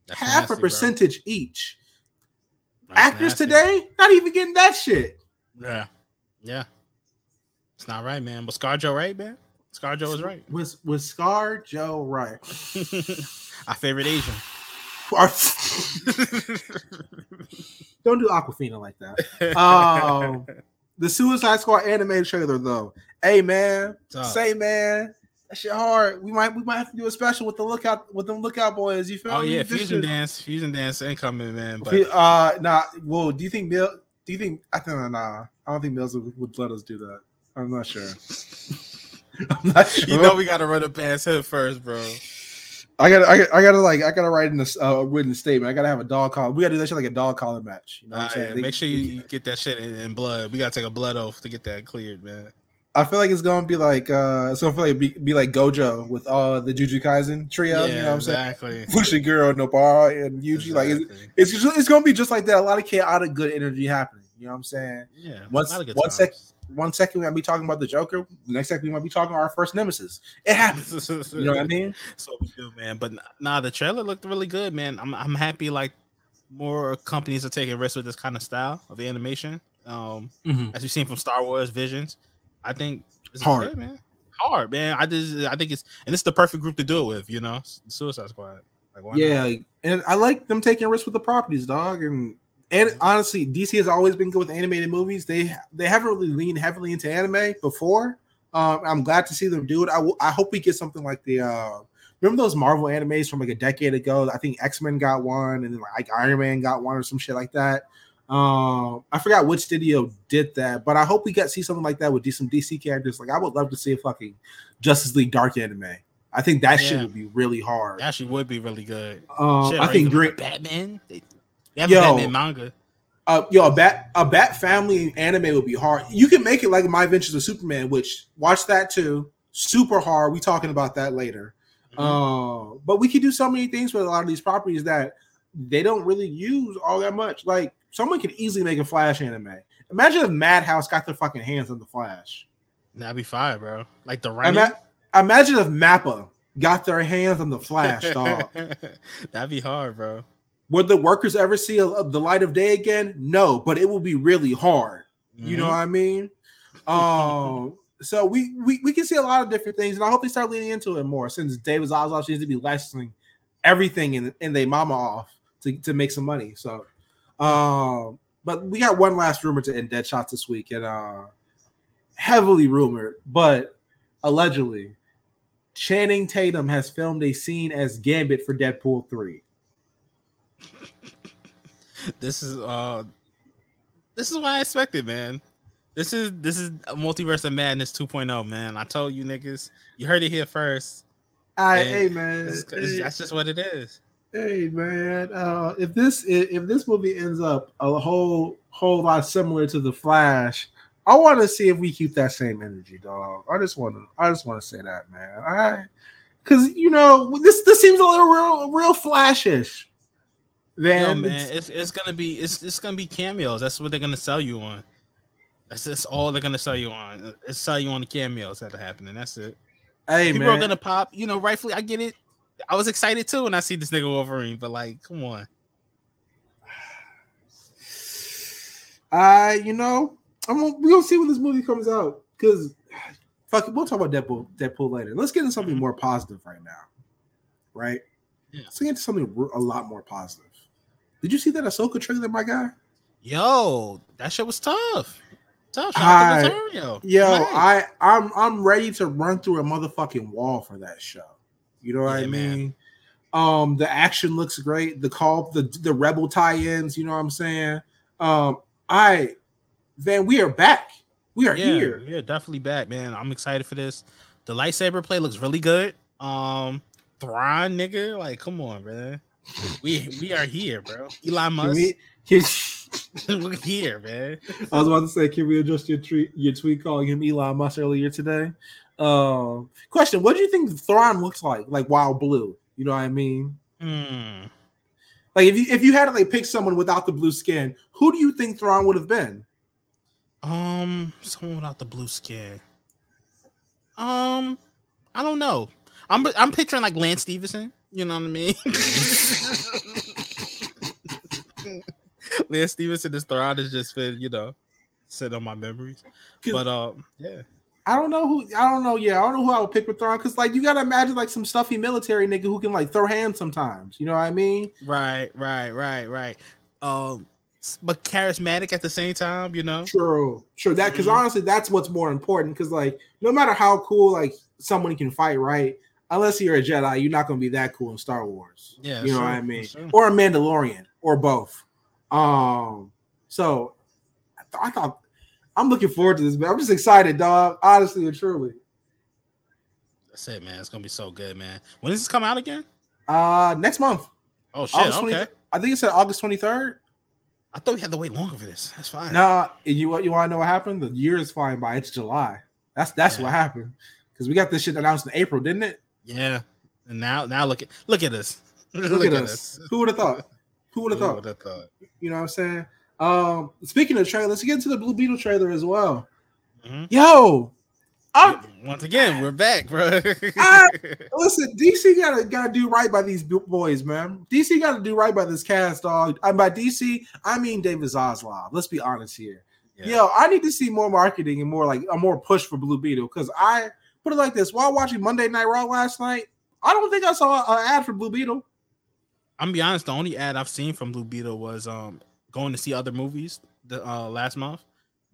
That's half nasty, a bro. percentage each. That's Actors nasty. today not even getting that shit. Yeah, yeah. It's not right, man. But ScarJo right, man. Scar ScarJo is right. Was was Scar Joe right? (laughs) Our favorite Asian. (laughs) Don't do Awkwafina like that. Um, (laughs) the Suicide Squad animated trailer though. Hey man, say man, that shit hard. We might we might have to do a special with the lookout with them lookout boys. You feel oh me? yeah, This fusion shit- dance, fusion dance incoming, man. But Uh, nah. Well, do you think Mill? Do you think I think nah? I don't think Mills would, would let us do that. I'm not sure. (laughs) I'm not (laughs) sure. you know we gotta run it past him first, bro. I gotta, I gotta, I gotta like, I gotta write in a uh, written statement. I gotta have a dog call. We gotta do that shit like a dog calling match. You know what I'm Uh, saying? yeah, They- make sure you, you get that shit in, in blood. We gotta take a blood oath to get that cleared, man. I feel like it's gonna be like, uh, it's gonna feel like be, be like Gojo with uh the Jujutsu Kaisen trio. you know what I'm saying? exactly. Fushiguro, Nobara, and Yuji. Like it's, it's just, it's gonna be just like that. A lot of chaotic good energy happening. You know what I'm saying? yeah. Once- a lot of good one sec- One second we might be talking about the Joker. The next second we might be talking about our first nemesis. It happens. (laughs) You know what I mean? So we do, man. But nah, the trailer looked really good, man. I'm I'm happy like more companies are taking risks with this kind of style of animation. Um, as we've seen from Star Wars Visions, I think it's Hard. good, man. Hard, man. I just I think it's and it's the perfect group to do it with, you know, Suicide Squad. Like, why not? Yeah, and I like them taking risks with the properties, dog. And and honestly, DC has always been good with animated movies. They they haven't really leaned heavily into anime before, Um, I'm glad to see them do it. I, w- I hope we get something like the uh, remember those Marvel animes from like a decade ago. I think X Men got one, and then like Iron Man got one or some shit like that. Um, I forgot which studio did that, but I hope we get see something like that with some DC characters. Like I would love to see a fucking Justice League Dark anime. I think that shit would be really hard. That actually would be really good. Um, Shit, I think Green, Batman. They, they have Yo. a Batman manga. uh, yo, a bat a Bat Family anime would be hard. You can make it like My Adventures of Superman, which watch that too. Super hard. We talking about that later. Uh, but we could do so many things with a lot of these properties that they don't really use all that much. Like someone could easily make a Flash anime. Imagine if Madhouse got their fucking hands on the Flash. That'd be fire, bro. Like the running. Ima- imagine if Mappa got their hands on the Flash, dog. (laughs) That'd be hard, bro. Would the workers ever see a, the light of day again? No, but it will be really hard. You know Mhm. what I mean? Um, (laughs) so we, we we can see a lot of different things, and I hope they start leaning into it more since David Zaslav seems to be licensing everything in in their mama off to, to make some money. So, um, but we got one last rumor to end dead shots this week, and uh, heavily rumored, but allegedly, Channing Tatum has filmed a scene as Gambit for Deadpool three. (laughs) This is uh this is what I expected, man. This is this is a multiverse of madness 2.0, man. I told you niggas. You heard it here first. I, hey man, It's- it's- that's just what it is. Hey man, uh, if this if this movie ends up a whole whole lot similar to the Flash, I want to see if we keep that same energy, dog. I just want to I just want to say that, man. I because you know this this seems a little real real flashish. Then man, it's- it's gonna be it's it's gonna be cameos. That's what they're gonna sell you on. That's just all they're gonna sell you on. It's sell you on the cameos that are happening. That's it. hey man. People man, are gonna pop. You know, rightfully, I get it. I was excited too when I see this nigga Wolverine, but like, come on. I you know I'm gonna, we gonna see when this movie comes out because fuck we'll talk about Deadpool Deadpool later. Let's get into something Mhm. more positive right now, right? Yeah. Let's get into something a lot more positive. Did you see that Ahsoka trailer, my guy? Yo, that shit was tough. Tough. I- to. Yo. I I'm I'm ready to run through a motherfucking wall for that show. You know what I Yeah, man. mean? Um, the action looks great. The call, the the rebel tie-ins. You know what I'm saying? Um, I, Van, we are back. We are yeah, here. Yeah, definitely back, man. I'm excited for this. The lightsaber play looks really good. Um, Thrawn, nigga, like, come on, man. We we are here, bro. Elon Musk, (laughs) (laughs) we're here, man. I was about to say, can we adjust your tweet your tweet calling him Elon Musk earlier today? Um, question: What do you think Thrawn looks like? Like wild blue? You know what I mean? Hmm. Like if you if you had to like pick someone without the blue skin, who do you think Thrawn would have been? Um, someone without the blue skin. Um, I don't know. I'm I'm picturing like Lance Stephenson. You know what I mean? (laughs) Lance Stephenson is Thrawn has just been, you know, set on my memories. But um, yeah. I don't know who. I don't know. Yeah, I don't know who I would pick with Thrawn because like you gotta imagine like some stuffy military nigga who can like throw hands sometimes. You know what I mean? Right, right, right, right. Um, but charismatic at the same time, you know. True, sure. That because Mhm. honestly, that's what's more important. Because like, no matter how cool like someone can fight, right? Unless you're a Jedi, you're not gonna be that cool in Star Wars. Yeah, you know sure, what I mean, sure. or a Mandalorian, or both. Um, so I, th- I thought I'm looking forward to this, man. I'm just excited, dog. Honestly and truly. That's it, man. It's gonna be so good, man. When does this come out again? Uh, next month, Oh shit. August okay. 20 I think it said August 23rd. I thought we had to wait longer for this. That's fine. Nah, you want you want to know what happened? The year is flying by. It's July. That's that's Yeah. what happened because we got this shit announced in April, didn't it? Yeah. And now, now look at look at us. (laughs) Look, at, us. Who would have thought? Who would have thought? thought? You know what I'm saying? Um, speaking of trailers, let's get into the Blue Beetle trailer as well. Mhm. Yo, I'm, Once again, we're back, bro. Ah! (laughs) listen, DC gotta gotta do right by these boys, man. DC gotta do right by this cast, dog. And by DC, I mean David Zaslav. Let's be honest here. Yeah. Yo, I need to see more marketing and more like a more push for Blue Beetle because I put it like this: while watching Monday Night Raw last night, I don't think I saw an ad for Blue Beetle. I'm gonna be honest. The only ad I've seen from Blue Beetle was um going to see other movies the uh, last month,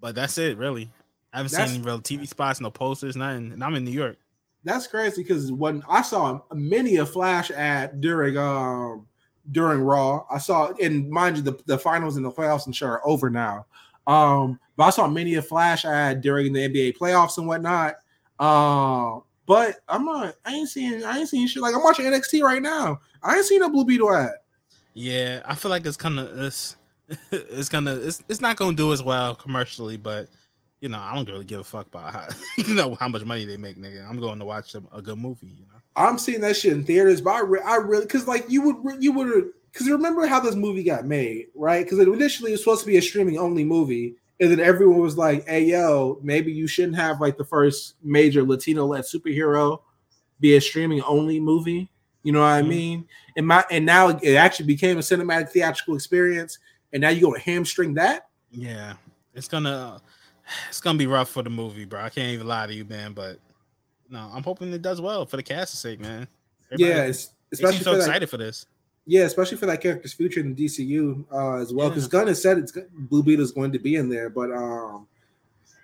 but that's it, really. I haven't That's- seen any real TV spots, no posters, nothing. And I'm in New York. That's crazy because when I saw many a flash ad during um during Raw, I saw and mind you the, the finals and the playoffs and sure are over now. Um, but I saw many a flash ad during the NBA playoffs and whatnot. Uh, but I'm not I ain't seeing I ain't seeing shit like I'm watching NXT right now. I ain't seen a Blue Beetle ad. Yeah, I feel like it's kind of it's (laughs) it's gonna it's it's not gonna do as well commercially, but you know I don't really give a fuck about how (laughs) you know how much money they make, nigga. I'm going to watch a, a good movie, you know. I'm seeing that shit in theaters, but I, re- I really because like you would you would because remember how this movie got made, right? Because initially it was supposed to be a streaming only movie, and then everyone was like, "Hey, yo, maybe you shouldn't have like the first major Latino led superhero be a streaming only movie." You know what I Mhm. mean? And my and now it actually became a cinematic theatrical experience, and now you go to hamstring that. Yeah, it's gonna it's gonna be rough for the movie, bro. I can't even lie to you, man. But no, I'm hoping it does well for the cast's sake, man. Everybody- yeah, especially so for that, excited for this. Yeah, especially for that character's future in the DCU uh, as well, Yeah. because Gunn has said it's Blue Beetle is going to be in there. But um,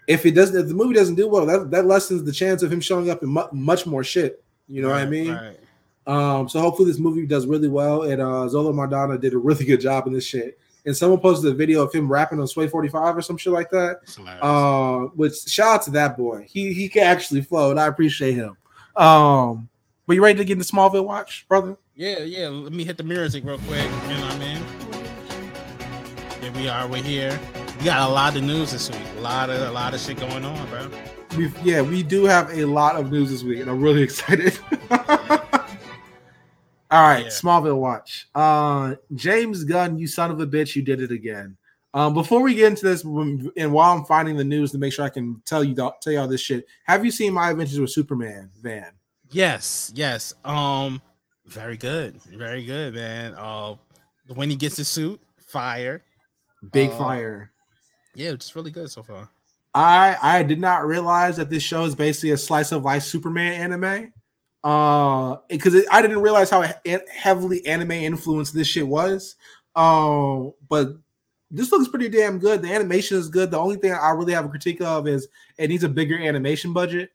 if it doesn't, if the movie doesn't do well, that that lessens the chance of him showing up in mu- much more shit. You know what I mean? Right. Um, so hopefully this movie does really well. And uh, Xolo Maridueña did a really good job in this shit. And someone posted a video of him rapping on Sway 45 or some shit like that. Uh, which shout out to that boy. He he can actually flow, and I appreciate him. Um, but you ready to get into Smallville watch, brother? Yeah, yeah. Let me hit the music real quick. You know what I mean? Here we are. We're here. We got a lot of news this week. A lot of a lot of shit going on, bro. we yeah, we do have a lot of news this week, and I'm really (laughs) excited. (laughs) All right, Yeah. Smallville watch. Uh, James Gunn, you son of a bitch, you did it again. Um, before we get into this, and while I'm finding the news to make sure I can tell you tell you all this shit, have you seen my adventures with Superman, Van? Yes, yes. Um, very good, very good, man. Uh, when he gets his suit, fire. Big Uh, fire. Yeah, it's really good so far. I I did not realize that this show is basically a slice of life Superman anime. Uh, because I didn't realize how heavily anime influenced this shit was. Um, but this looks pretty damn good. The animation is good. The only thing I really have a critique of is it needs a bigger animation budget.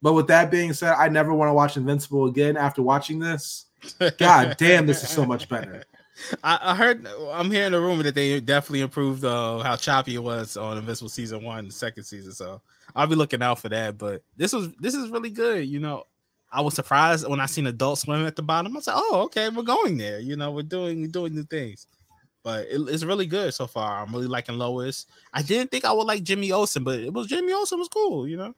But with that being said, I never want to watch Invincible again after watching this. God (laughs) damn, this is so much better. I, I heard. I'm hearing a rumor that they definitely improved uh, how choppy it was on Invincible season one, second season. So I'll be looking out for that. But this was this is really good. You know, I was surprised when I seen Adult Swim at the bottom. I was like, oh, okay, we're going there. You know, we're doing we're doing new things. But it, it's really good so far. I'm really liking Lois. I didn't think I would like Jimmy Olsen, but it was Jimmy Olsen was cool. You know.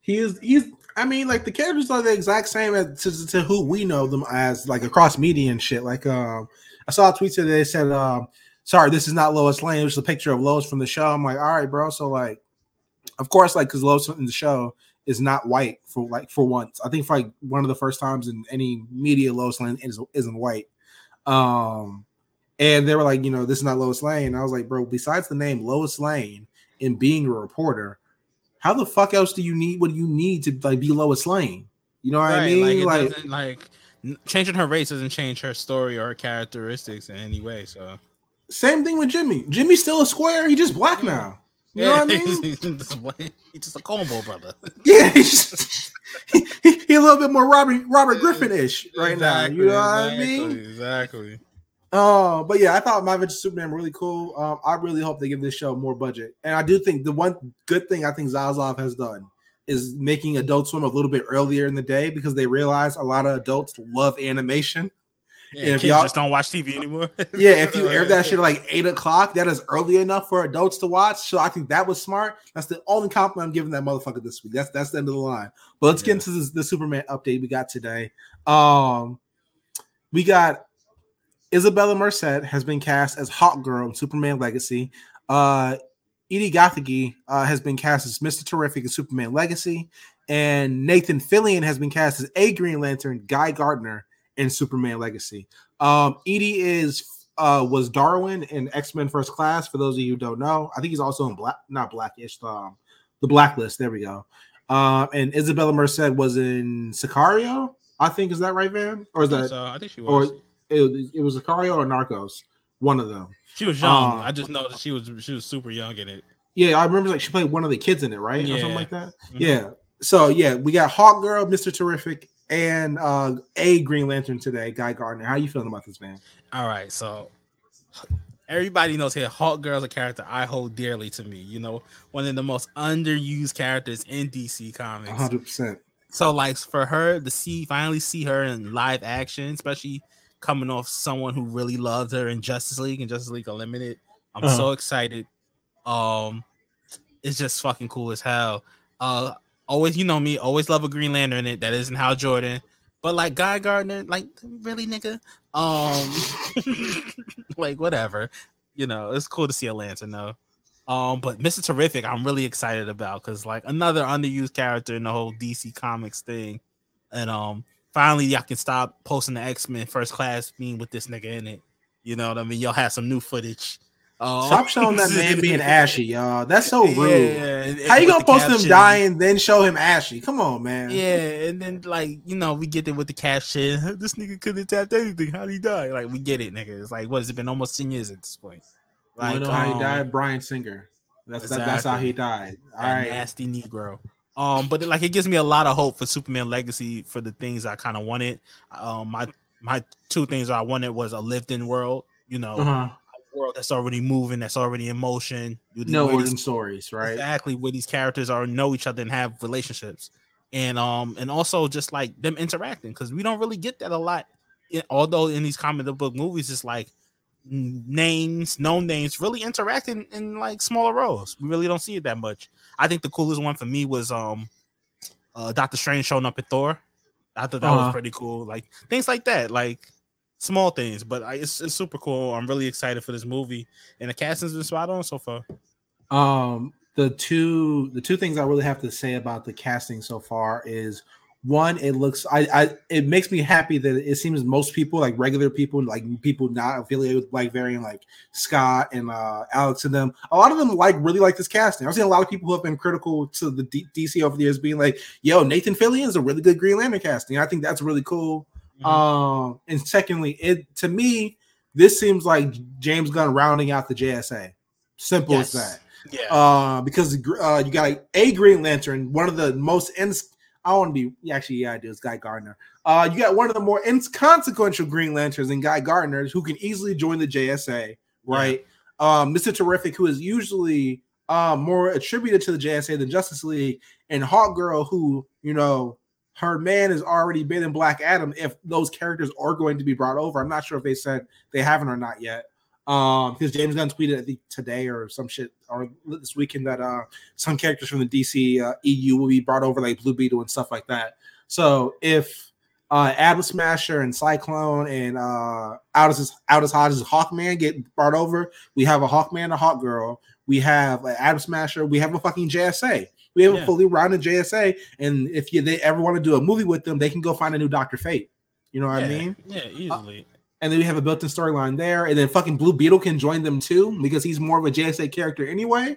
He is he's I mean like the characters are the exact same as to, to who we know them as like across media and shit. Like um I saw a tweet today that said um sorry this is not Lois Lane, it was a picture of Lois from the show. I'm like, all right, bro. So like of course, like because Lois in the show is not white for like for once. I think for like one of the first times in any media Lois Lane is, isn't white. Um and they were like, you know, this is not Lois Lane. I was like, bro, besides the name Lois Lane and being a reporter, how the fuck else do you need what do you need to like be Lois Lane? You know what I mean? like, Like, like changing her race doesn't change her story or her characteristics in any way. So same thing with Jimmy. Jimmy's still a square, he just black now. You know what I (laughs) mean? he's, just, he's just a combo brother. (laughs) Yeah, he's just, he, he, he a little bit more Robert Robert Griffin-ish right now. You know what I mean? Exactly. Oh, but yeah, I thought My Adventure Superman really cool. Um, I really hope they give this show more budget, and I do think the one good thing I think Zaslav has done is making Adult Swim a little bit earlier in the day because they realize a lot of adults love animation. Yeah, If kids y'all- just don't watch TV anymore. (laughs) Yeah, if you (laughs) air that shit at like eight o'clock, that is early enough for adults to watch. So I think that was smart. That's the only compliment I'm giving that motherfucker this week. That's that's the end of the line. But let's Yeah. get into this, the Superman update we got today. Um, we got Isabella Merced has been cast as Hawk Girl in Superman Legacy. Uh, Edi Gathegi uh, has been cast as Mr. Terrific in Superman Legacy, and Nathan Fillion has been cast as a Green Lantern, Guy Gardner in Superman Legacy. Um, Edi is uh was Darwin in X Men First Class. For those of you who don't know, I think he's also in Black, not Blackish, um, the Blacklist. There we go. Um, and Isabella Merced was in Sicario. I think is that right, Van? Or is that so I think she or was. it, it was Sicario or Narcos? One of them. she was young. uh, I just know that she was she was super young in it. Yeah, I remember like she played one of the kids in it, right? Or something like that. Mhm. Yeah. So yeah, we got Hawk Girl, Mr. Terrific, and uh a Green Lantern today, Guy Gardner. How you feeling about this man? All right, so everybody knows here Hawk Girl's a character I hold dearly to me. You know, one of the most underused characters in DC Comics. hundred percent. So like for her to see finally see her in live action, especially coming off someone who really loved her in Justice League and Justice League Unlimited, I'm Uh-huh. so excited. Um, it's just fucking cool as hell. Uh, always you know me, always love a Green Lantern in it. That isn't Hal Jordan, but like Guy Gardner, like really nigga, um, (laughs) like whatever. You know, it's cool to see a Lantern though. Um, but Mr. Terrific, I'm really excited about because like another underused character in the whole DC Comics thing, and um, finally y'all can stop posting the X Men First Class meme with this nigga in it. You know what I mean? Y'all have some new footage. Um, Stop showing that man being ashy, y'all. That's so rude. and- How you gonna post him dying, then show him ashy? Come on, man. Yeah, and then like you know we get it with the caption. (laughs) This nigga couldn't have tapped anything. How'd he die? Like we get it, nigga. It's like what has it been almost ten years at this point? you know how um, he died? Bryan Singer. That's that, that's how he died. All that right. nasty Negro. Um, but like it gives me a lot of hope for Superman Legacy for the things I kind of wanted. Um, my my two things I wanted was a lived-in world. You know, Uh-huh. World that's already moving, that's already in motion. You- No origin stories, right? exactly where these characters are know each other and have relationships and um and also just like them interacting because we don't really get that a lot in, although in these comic book movies it's like names known names really interacting in like smaller roles we really don't see it that much i think the coolest one for me was um uh dr strange showing up at thor i thought that Uh-huh. was pretty cool like things like that like small things but I, it's, it's super cool i'm really excited for this movie and the casting's been spot on so far Um, the two the two things I really have to say about the casting so far is one, it looks I, I it makes me happy that it seems most people like regular people like people not affiliated with Black Variant like Scott and uh Alex and them a lot of them like really like this casting. I've seen a lot of people who have been critical to the D- DC over the years being like, yo, Nathan Fillion is a really good Green Lantern casting. I think that's really cool. Um, and secondly, it to me, this seems like James Gunn rounding out the JSA. Simple Yes. as that yeah uh, because uh, you got a Green Lantern, one of the most ins. I want to be actually, yeah, I do. It's Guy Gardner. Uh, you got one of the more inconsequential Green Lanterns and Guy Gardner, who can easily join the JSA, right? Um, Mr. Terrific, who is usually uh, more attributed to the JSA than Justice League, and Hawk Girl, who you know her man has already been in Black Adam. If those characters are going to be brought over, I'm not sure if they said they haven't or not yet um because James Gunn tweeted I think today or some shit or this weekend that uh some characters from the DC uh, EU will be brought over like Blue Beetle and stuff like that. So if uh Atom Smasher and Cyclone and uh Aldis Aldis Hodge's Hawkman get brought over, we have a Hawkman, a Hawk Girl, we have an Atom Smasher, we have a fucking JSA. We have Yeah. a fully rounded JSA, and if you they ever want to do a movie with them, they can go find a new Doctor Fate. You know what I mean? Yeah, easily. and then we have a built-in storyline there, and then fucking Blue Beetle can join them too because he's more of a JSA character anyway.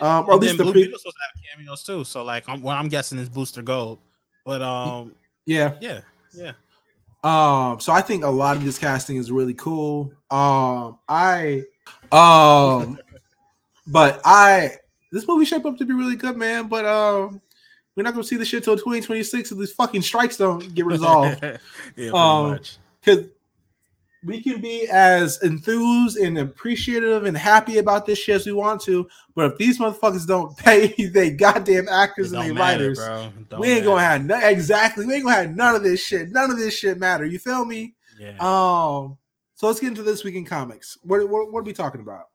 Um, or at least then the Blue pre- Beetle's supposed to have cameos too. So like, I'm, what I'm guessing is Booster Gold. But um, yeah. yeah, yeah. Um, so I think a lot of this casting is really cool. Um, I, um, but I this movie shaped up to be really good, man. But um, we're not gonna see the shit till 2026 if these fucking strikes don't get resolved. (laughs) yeah, Um, much. because we can be as enthused and appreciative and happy about this shit as we want to, but if these motherfuckers don't (laughs) pay they goddamn actors and they matter, writers, bro. It don't we ain't gonna have no, exactly. We ain't gonna have none of this shit. None of this shit matter. You feel me? Yeah. Um. So let's get into this week in comics. What what, what are we talking about?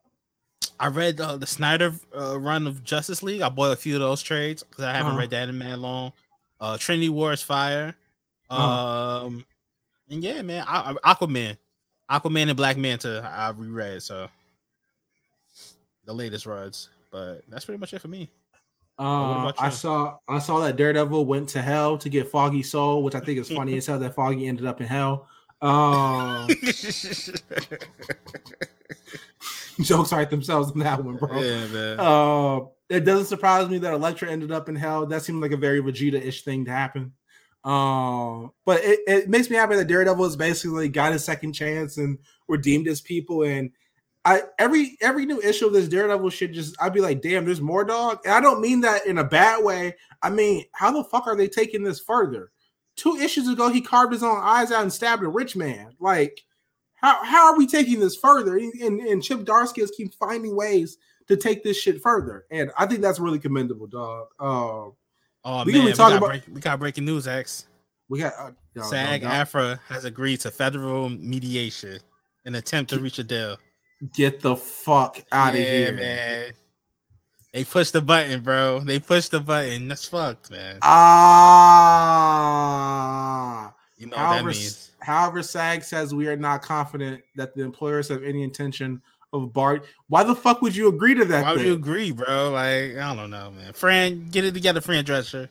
I read uh, the Snyder uh, run of Justice League. I bought a few of those trades because I haven't Uh-huh. read that in man long. Uh, Trinity Wars Fire. Uh-huh. Um, and yeah, man, I, I- Aquaman, Aquaman and Black Manta. I reread so the latest runs, but that's pretty much it for me. Uh, I saw I saw that Daredevil went to hell to get Foggy Soul, which I think is funny as hell that Foggy ended up in hell. (laughs) Um, (laughs) (laughs) jokes write themselves in that one, bro. yeah, man. Uh, it doesn't surprise me that Elektra ended up in hell. That seemed like a very Vegeta-ish thing to happen. Um, but it, it makes me happy that Daredevil has basically got his second chance and redeemed his people. And I every every new issue of this Daredevil shit just I'd be like, damn, there's more dog. And I don't mean that in a bad way. I mean, how the fuck are they taking this further? Two issues ago, he carved his own eyes out and stabbed a rich man. Like, how how are we taking this further? And, and Chip Zdarsky keep finding ways to take this shit further, and I think that's really commendable, dog. Um, oh we man, we got, about, break, we got breaking news, X. We got uh, SAG AFTRA has agreed to federal mediation in attempt to reach a deal. Get the fuck out yeah, of here, man. They pushed the button, bro. They pushed the button. That's fucked, man. Ah. You know however, what that means. However, SAG says we are not confident that the employers have any intention of Bart. Why the fuck would you agree to that? Why would you agree, bro? Like, I don't know, man. Fran, get it together, Fran Drescher.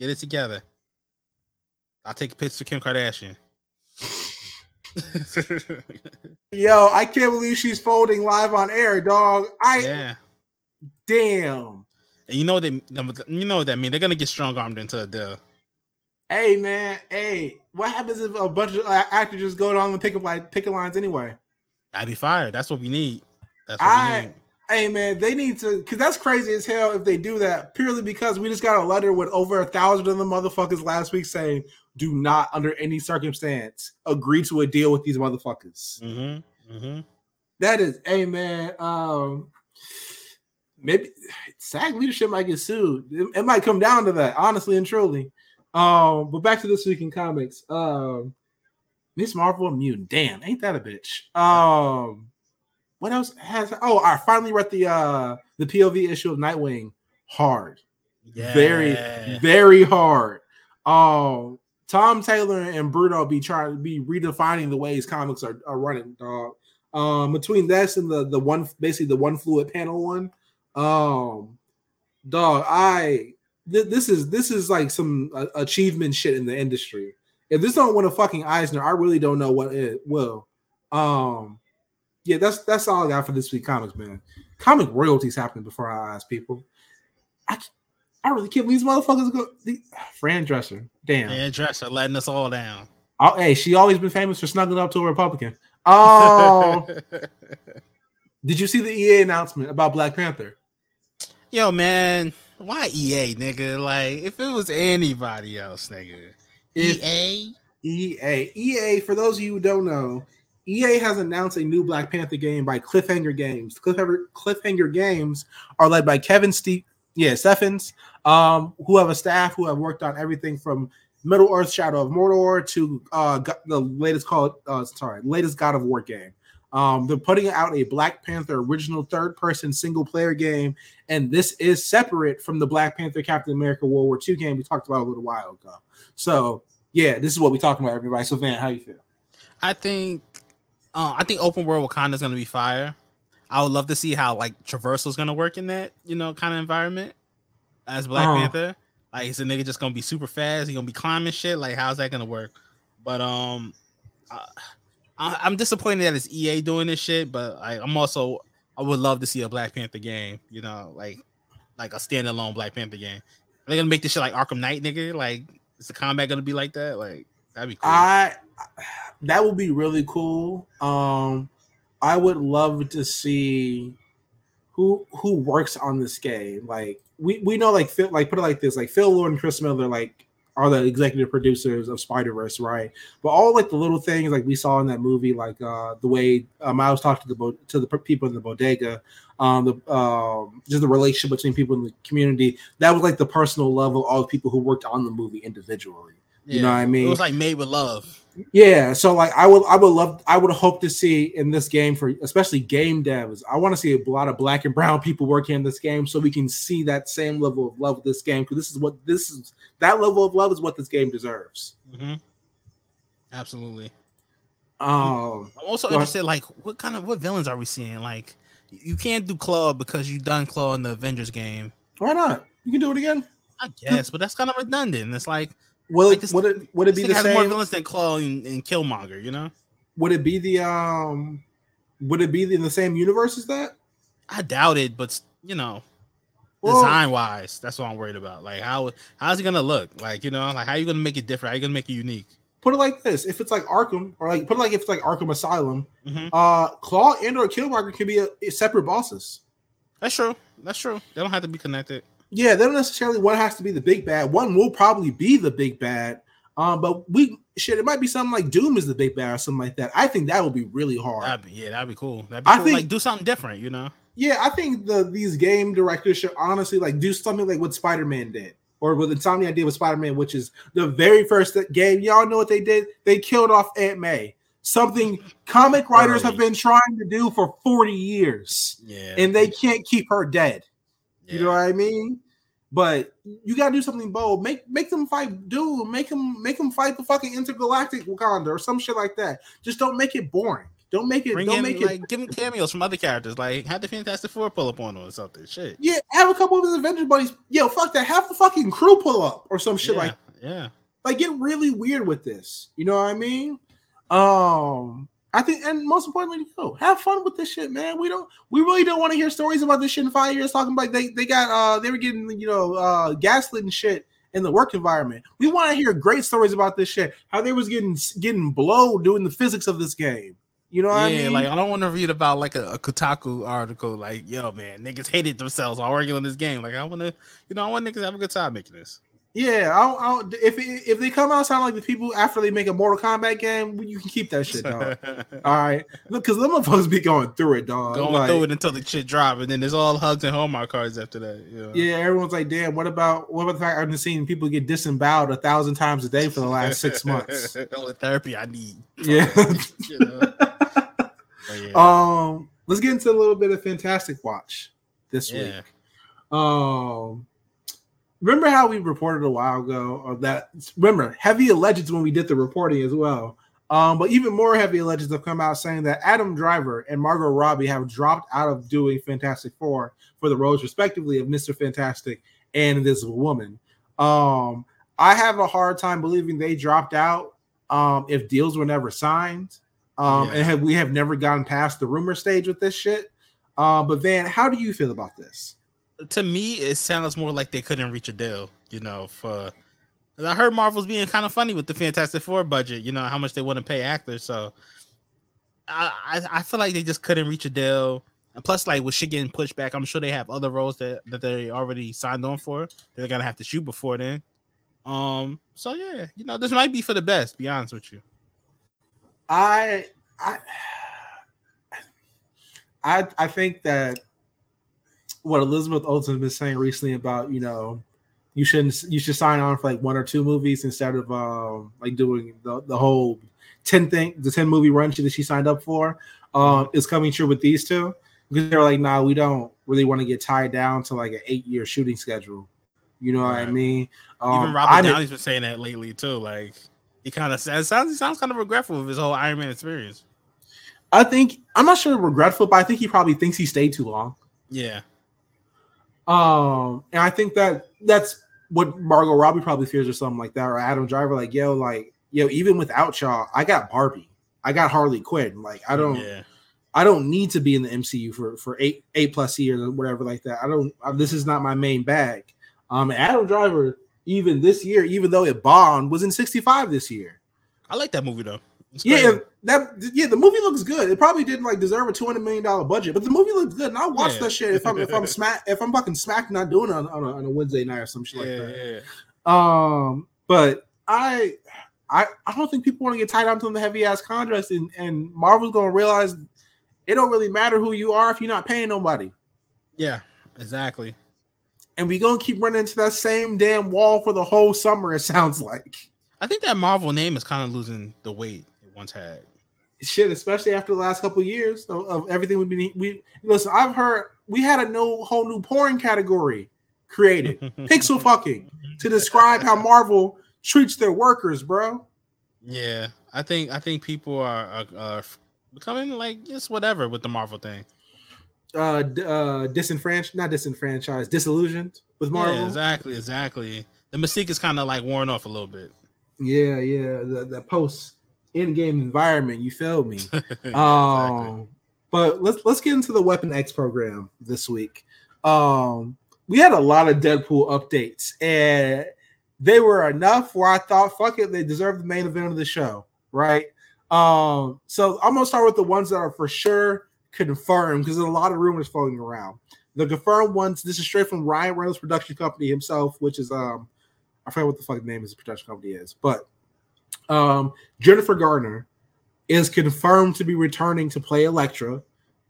Get it together. I'll take a picture of Kim Kardashian. (laughs) Yo, I can't believe she's folding live on air, dog. I yeah. Damn. And you know what they you know what that mean. They're gonna get strong armed into a deal. Hey man, hey, what happens if a bunch of actors just go on the pick up like picket lines anyway? I'd be fired. That's what we need. That's what I, we need. Hey man, they need to because that's crazy as hell if they do that purely because we just got a letter with over a thousand of the motherfuckers last week saying do not under any circumstance agree to a deal with these motherfuckers. Mm-hmm. Mm-hmm. That is, hey man, um, maybe SAG leadership might get sued. It, it, might come down to that, honestly and truly. Um, but back to this week in comics. Um, Miss Marvel Mutant. Damn, ain't that a bitch? Um, what else has? Oh, I finally read the uh the POV issue of Nightwing. Hard, yeah. very, very hard. Um, Tom Taylor and Bruno be trying to be redefining the ways comics are, are running, dog. Um, between this and the the one basically the one fluid panel one, um, dog, I th- this is this is like some uh, achievement shit in the industry. If this don't win a fucking Eisner, I really don't know what it will. Um, yeah, that's that's all I got for this week comics, man. Comic royalties happening before our eyes, people. I I really can't believe these motherfuckers go. The, Fran Drescher, damn. Fran Drescher letting us all down. Oh, hey, she always been famous for snuggling up to a Republican. Oh, (laughs) did you see the EA announcement about Black Panther? Yo, man, why EA, nigga? Like, if it was anybody else, nigga. If EA? EA. EA, for those of you who don't know, EA has announced a new Black Panther game by Cliffhanger Games. Cliffhanger, Cliffhanger Games are led by Kevin Steve, yeah, Stephens, um, who have a staff who have worked on everything from Middle Earth Shadow of Mordor to uh, the latest called uh, sorry, latest God of War game. Um, they're putting out a Black Panther original third person single player game, and this is separate from the Black Panther Captain America World War II game we talked about a little while ago. So, yeah, this is what we're talking about, everybody. So, Van, how you feel? I think, uh, I think open world Wakanda is going to be fire. I would love to see how like traversal is going to work in that, you know, kind of environment as Black uh-huh. Panther. Like, is a nigga just going to be super fast? He going to be climbing shit? Like, how's that going to work? But um. Uh, I, am disappointed that it's EA doing this shit, but I, I'm also I would love to see a Black Panther game. You know, like like a standalone Black Panther game. Are they gonna make this shit like Arkham Knight, nigga? Like, is the combat gonna be like that? Like, that'd be cool. I that would be really cool. Um, I would love to see who who works on this game. Like, we we know like Phil, like put it like this, like Phil Lord and Chris Miller, like are the executive producers of Spider Verse, right? But all like the little things like we saw in that movie, like uh, the way I was talking to the bo- to the people in the bodega, um, the um, just the relationship between people in the community. That was like the personal level of all the people who worked on the movie individually. You know what I mean? It was like made with love. Yeah, so like I would I would love I would hope to see in this game for especially game devs. I want to see a lot of black and brown people working in this game so we can see that same level of love with this game because this is what this is that level of love is what this game deserves. Mm-hmm. Absolutely. Um, I'm also interested, like, what kind of what villains are we seeing? Like, you can't do Claw because you done Claw in the Avengers game. Why not? You can do it again. I guess, but that's kind of redundant. It's like Will like it, would it would it be the same? More villains than Claw and, and, Killmonger, you know? Would it be the um? Would it be in the same universe as that? I doubt it, but you know, well, design wise, that's what I'm worried about. Like how how's it gonna look? Like you know, like how are you gonna make it different? How are you gonna make it unique? put it like this: if it's like Arkham, or like put it like if it's like Arkham Asylum, Mhm. uh, Claw and or Killmonger can be a, a separate bosses. That's true. That's true. They don't have to be connected. Yeah, they don't necessarily one has to be the big bad. One will probably be the big bad. Um, but we shit, it might be something like Doom is the big bad or something like that. I think that would be really hard. That'd be, yeah, that'd be cool. That'd be I cool. think- like do something different, you know? Yeah, I think the these game directors should honestly like do something like what Spider Man did, or what Insomniac did with Spider Man, which is the very first game. Y'all know what they did? They killed off Aunt May. Something comic writers have been trying to do for forty years, Yeah. and they can't keep her dead. You know what I mean? But you gotta do something bold. Make make them fight Doom. Make them make them fight the fucking intergalactic Wakanda or some shit like that. Just don't make it boring. Don't make it. Bring don't in make it. give them cameos from other characters, like have the Fantastic Four pull up on them or something. Shit. Yeah, have a couple of his Avengers buddies. Yo, fuck that. Have the fucking crew pull up or some shit yeah, like yeah. like get really weird with this. You know what I mean? Um, I think, and most importantly, yo, have fun with this shit, man. We don't, we really don't want to hear stories about this shit in five years. Talking about they, they got, uh, they were getting, you know, uh, gaslit and shit in the work environment. We want to hear great stories about this shit. How they was getting getting blow doing the physics of this game. You know what yeah, I mean? like I don't want to read about like a, a Kotaku article, like yo man, niggas hated themselves while working on this game. Like I want to, you know, I want niggas to have a good time making this. Yeah, I don't, I don't, if if they come out sound like the people after they make a Mortal Kombat game, you can keep that shit, dog. (laughs) All right, because them motherfuckers be going through it, dog. Going Like, through it until the shit drop, and then there's all hugs and Hallmark cards after that. Know? Yeah, everyone's like, damn. What about what about the fact I've been seeing people get disemboweled a thousand times a day for the last six (laughs) months? all the therapy I need. Yeah. (laughs) You know? Yeah. um, let's get into a little bit of Fantastic Watch this yeah. week. Um, remember how we reported a while ago of that? Remember, heavy allegeds when we did the reporting as well. Um, but even more heavy allegeds have come out saying that Adam Driver and Margot Robbie have dropped out of doing Fantastic Four for the roles, respectively, of Mister Fantastic and Invisible Woman. Um, I have a hard time believing they dropped out um, if deals were never signed. Um, Yeah. and have, we have never gotten past the rumor stage with this shit. Uh, but Van, how do you feel about this? To me, it sounds more like they couldn't reach a deal. You know, for I heard Marvel's being kind of funny with the Fantastic Four budget. You know how much they want to pay actors, so I, I I feel like they just couldn't reach a deal. And plus, like with shit getting pushed back, I'm sure they have other roles that that they already signed on for. They're gonna have to shoot before then. Um. So yeah, you know, this might be for the best. Be honest with you. I I I I think that what Elizabeth Olsen has been saying recently about you know you shouldn't you should sign on for like one or two movies instead of um like doing the, the whole 10 thing the 10 movie run that she signed up for um is coming true with these two because they're like nah we don't really want to get tied down to like an eight year shooting schedule you know what I mean um, Even Robert I'm- Downey's been saying that lately too. Like he kind of sounds he sounds kind of regretful of his whole Iron Man experience. I think I'm not sure regretful but I think he probably thinks he stayed too long Yeah. Um, and I think that that's what Margot Robbie probably fears or something like that, or Adam Driver, like, yo, like, yo, even without y'all, I got Barbie, I got Harley Quinn. Like, I don't, Yeah. I don't need to be in the MCU for for eight eight plus years or whatever like that. I don't. uh, This is not my main bag. Um, Adam Driver, even this year, even though it bombed, was in 65 this year. I like that movie though. Yeah, that yeah, the movie looks good. It probably didn't like deserve a two hundred million dollar budget, but the movie looks good. And I'll watch Yeah. that shit if I'm if I'm (laughs) smack if I'm fucking smacked not doing it on, on, a, on a Wednesday night or some shit like yeah, that. yeah. Um, but I I I don't think people want to get tied onto the heavy ass contracts, and and Marvel's gonna realize it don't really matter who you are if you're not paying nobody. Yeah, exactly. And we gonna keep running into that same damn wall for the whole summer. It sounds like I think that Marvel name is kind of losing the weight once had. shit, especially after the last couple of years of, of everything we've been. We listen. I've heard we had a no whole new porn category created, (laughs) pixel fucking, to describe how Marvel treats their workers, bro. Yeah, I think I think people are, are, are becoming like just whatever with the Marvel thing. Uh, uh, disenfranchised, not disenfranchised, disillusioned with Marvel. Yeah, exactly, exactly. The mystique is kind of like worn off a little bit. Yeah, yeah, the, the post Endgame environment. You feel me? (laughs) exactly. Um, but let's let's get into the Weapon X program this week. Um, we had a lot of Deadpool updates, and they were enough where I thought, fuck it, they deserve the main event of the show, right? Um, so I'm gonna start with the ones that are for sure confirmed because there's a lot of rumors floating around. The confirmed ones, this is straight from Ryan Reynolds production company himself, which is um I forget what the fuck the name of his production company is, but um Jennifer Garner is confirmed to be returning to play Elektra.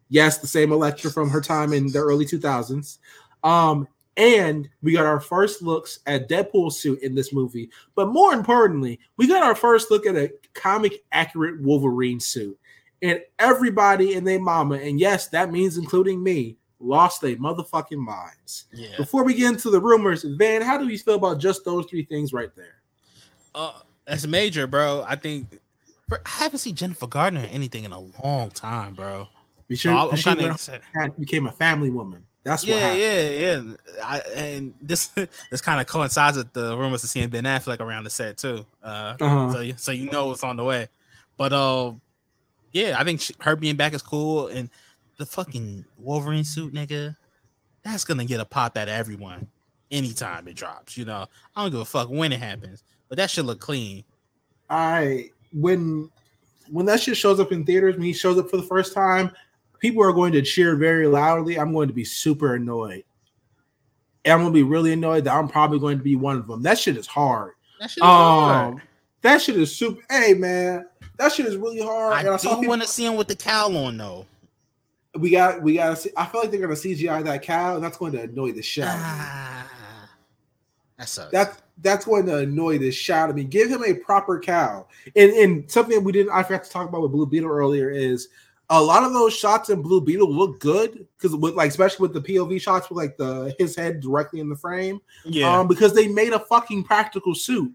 Yes, the same Elektra from her time in the early 2000s. Um, and we got our first looks at Deadpool suit in this movie. But more importantly, we got our first look at a comic accurate Wolverine suit. And everybody and their mama, and yes, that means including me, lost their motherfucking minds. Yeah. Before we get into the rumors, Van, how do you feel about just those three things right there? Uh, that's major, bro. I think bro, I haven't seen Jennifer Garner in anything in a long time, bro. Be So sure I'm kind went- of became a family woman. That's what Yeah, yeah, yeah. I, and this (laughs) this kind of coincides with the rumors of seeing Ben Affleck around the set too. Uh, Uh-huh. so you- so you know it's on the way. But uh, yeah, I think she, her being back is cool, and the fucking Wolverine suit, nigga, that's gonna get a pop out of everyone anytime it drops. You know, I don't give a fuck when it happens, but that should look clean. I when when that shit shows up in theaters, when he shows up for the first time, people are going to cheer very loudly. I'm going to be super annoyed. And I'm gonna be really annoyed that I'm probably going to be one of them. That shit is hard. That shit is hard. Um, that shit is super. Hey man, that shit is really hard. and I I do people- want to see him with the cowl on though. we got we got to see. I feel like they're gonna CGI that cow, and that's going to annoy the shit. out of me. Ah, that sucks. That that's going to annoy the shit out of me. Give him a proper cow. And and something we didn't I forgot to talk about with Blue Beetle earlier is a lot of those shots in Blue Beetle look good because with like especially with the POV shots with like the his head directly in the frame. yeah. Um, because they made a fucking practical suit.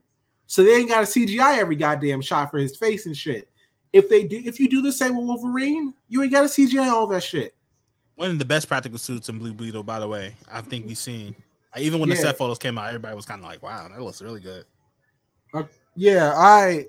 So they ain't got a CGI every goddamn shot for his face and shit. If they do if you do the same with Wolverine, you ain't got a CGI all that shit. One of the best practical suits in Blue Beetle, by the way. I think we've seen. Like, even when the set photos came out, everybody was kind of like, "Wow, that looks really good." Yeah, I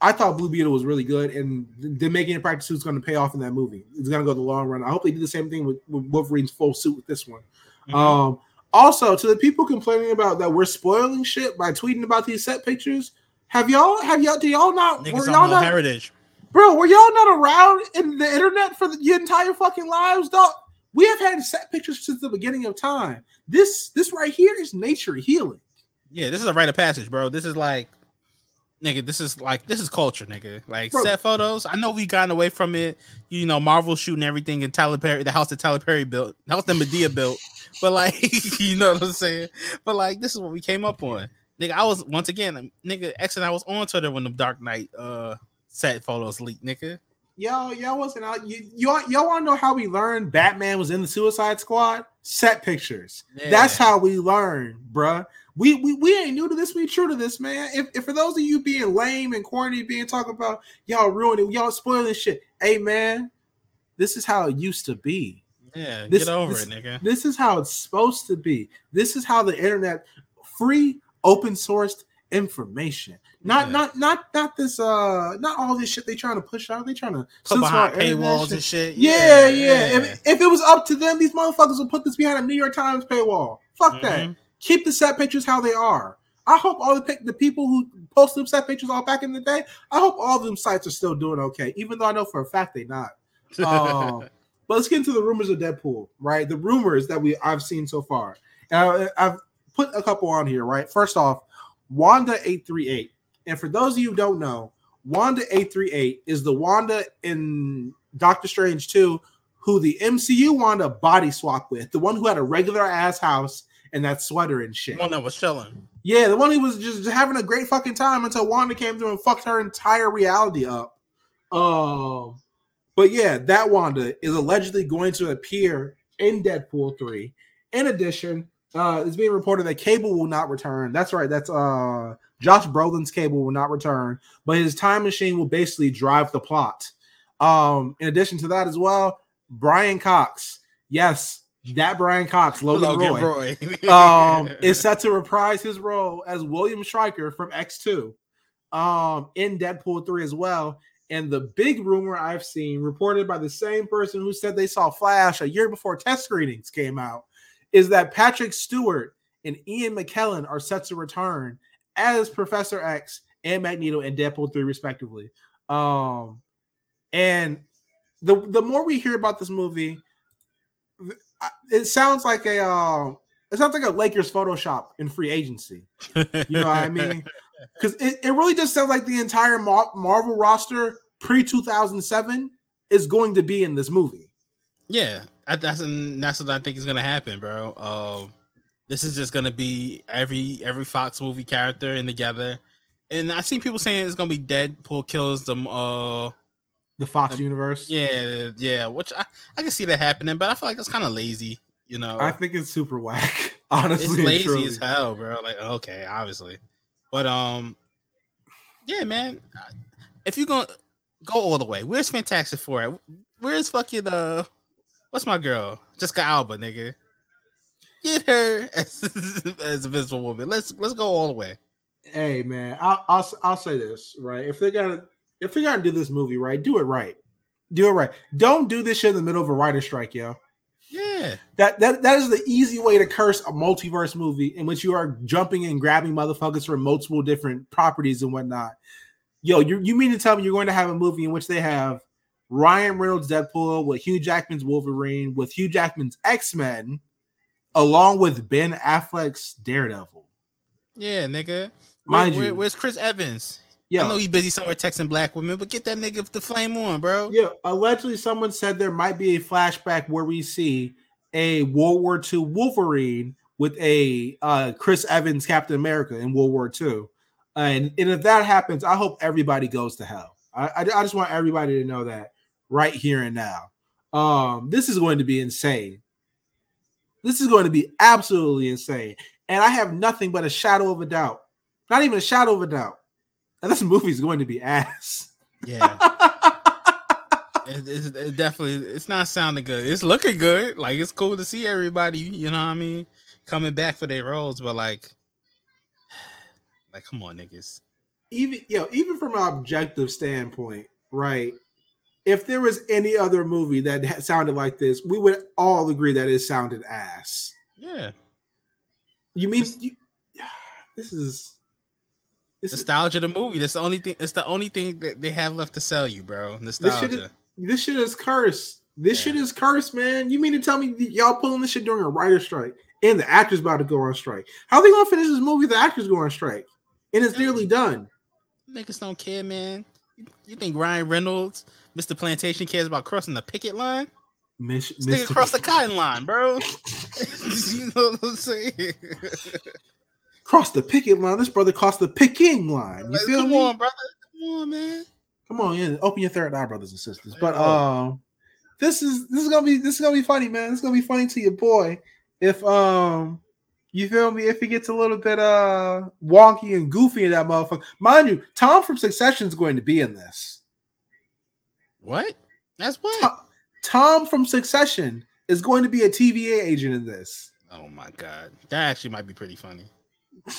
I thought Blue Beetle was really good, and they're making a practice suit's going to pay off in that movie. It's going to go the long run. I hope they do the same thing with, with Wolverine's full suit with this one. Mhm. Um, also, to the people complaining about that we're spoiling shit by tweeting about these set pictures, have y'all have y'all do y'all not Niggas were y'all not heritage. bro were y'all not around in the internet for the, your entire fucking lives, dog? We have had set pictures since the beginning of time. This this right here is nature healing. Yeah, this is a rite of passage, bro. This is like, nigga, this is like this is culture, nigga. Like Bro. set photos. I know we gotten away from it. You know, Marvel shooting everything in Tyler Perry, the house that Tyler Perry built, the house that Madea built. (laughs) But like, (laughs) you know what I'm saying? But like, this is what we came up on. Nigga, I was once again, nigga, X and I was on Twitter when the Dark Knight uh set photos leaked, nigga. Y'all, y'all wasn't out. You, y'all, y'all want to know how we learned Batman was in the Suicide Squad? Set pictures. That's how we learned, bruh. We, we we ain't new to this. We true to this, man. If, if for those of you being lame and corny, being talking about y'all ruining, y'all spoiling shit. Hey, man, this is how it used to be. Yeah, This- get over this- it, nigga. This is how it's supposed to be. This is how the internet, free, open sourced information. Not Yeah. not not not this uh not all this shit they trying to push out. They trying to Put behind paywalls shit. and shit. Yeah, yeah. If, if it was up to them, these motherfuckers would put this behind a New York Times paywall. Fuck that. Mhm. Keep the set pictures how they are. I hope all the the people who posted them set pictures all back in the day. I hope all of them sites are still doing okay, even though I know for a fact they not. (laughs) Um, but let's get into the rumors of Deadpool, right? The rumors that we I've seen so far. And I, I've put a couple on here, right? First off, Wanda eight three eight, and for those of you who don't know, Wanda eight three eight is the Wanda in Doctor Strange two, who the MCU Wanda body swap with, the one who had a regular ass house and that sweater and shit. The one that was chilling. Yeah, the one who was just having a great fucking time until Wanda came through and fucked her entire reality up. Um, but yeah, that Wanda is allegedly going to appear in Deadpool 3. In addition, uh, it's being reported that Cable will not return. That's right, that's uh Josh Brolin's Cable will not return, but his time machine will basically drive the plot. Um, in addition to that as well, Brian Cox. Yes, that Brian Cox, Logan, Roy Roy. (laughs) um, (laughs) is set to reprise his role as William Stryker from X2 um, in Deadpool 3 as well. And the big rumor I've seen, reported by the same person who said they saw Flash a year before test screenings came out, is that Patrick Stewart and Ian McKellen are set to return as Professor X and Magneto and Deadpool 3, respectively. Um, and the the more we hear about this movie, it sounds like a uh, it sounds like a Lakers Photoshop in free agency. You know what I mean? (laughs) Because it, it really just sounds like the entire Mar- Marvel roster pre 2007 is going to be in this movie. Yeah, that's that's what I think is gonna happen, bro. Um, this is just gonna be every every Fox movie character in together, and I see people saying it's gonna be Deadpool kills them. Uh, the Fox universe. Yeah, yeah. Which I, I can see that happening, but I feel like that's kind of lazy. You know, I think it's super whack. (laughs) Honestly, it's lazy truly. as hell, bro. Like, okay, obviously, but um, yeah, man. If you're gonna go all the way, where's Fantastic Four? Where's fucking uh, what's my girl? Jessica Alba, nigga. Get her (laughs) as, as a visible woman. Let's let's go all the way. Hey man, I'll I'll, I'll say this right. If they gotta if they gotta do this movie right, do it right. Do it right. Don't do this shit in the middle of a writer strike, yo. Yeah. That that that is the easy way to curse a multiverse movie in which you are jumping and grabbing motherfuckers from multiple different properties and whatnot. Yo, you you mean to tell me you're going to have a movie in which they have Ryan Reynolds Deadpool with Hugh Jackman's Wolverine with Hugh Jackman's X-Men along with Ben Affleck's Daredevil. Yeah, nigga. Mind where, you, where's Chris Evans? Yeah, I know he's busy somewhere texting black women, but get that nigga the flame on, bro. Yeah, allegedly someone said there might be a flashback where we see a World War II Wolverine with a uh, Chris Evans Captain America in World War II. And, and if that happens, I hope everybody goes to hell. I, I, I just want everybody to know that right here and now. Um, this is going to be insane. This is going to be absolutely insane. And I have nothing but a shadow of a doubt, not even a shadow of a doubt and this movie is going to be ass. Yeah. (laughs) it, it's, it definitely it's not sounding good. It's looking good. Like it's cool to see everybody, you know what I mean, coming back for their roles, but like (sighs) like come on, niggas. Even you know, even from an objective standpoint, right? If there was any other movie that sounded like this, we would all agree that it sounded ass. Yeah. You mean this, you, (sighs) this is it's nostalgia the movie. That's the only thing. It's the only thing that they have left to sell you, bro. Nostalgia. This shit is, this shit is cursed. This yeah. shit is cursed, man. You mean to tell me y'all pulling this shit during a writer strike and the actors about to go on strike? How are they gonna finish this movie? The actors go on strike and it's nearly done. Niggas don't care, man. You think Ryan Reynolds, Mr. Plantation, cares about crossing the picket line? Miss, Mr. across the cotton line, bro. (laughs) (laughs) you know what I'm saying? cross the picket line. This brother crossed the picking line. You feel Come me? on, brother. Come on, man. Come on, yeah. Open your third eye, brothers and sisters. But um, this is this is gonna be this is gonna be funny, man. This is gonna be funny to your boy. If um you feel me? If he gets a little bit uh wonky and goofy in that motherfucker. Mind you, Tom from Succession is going to be in this. What? That's what? Tom, Tom from Succession is going to be a TVA agent in this. Oh my god. That actually might be pretty funny. (laughs)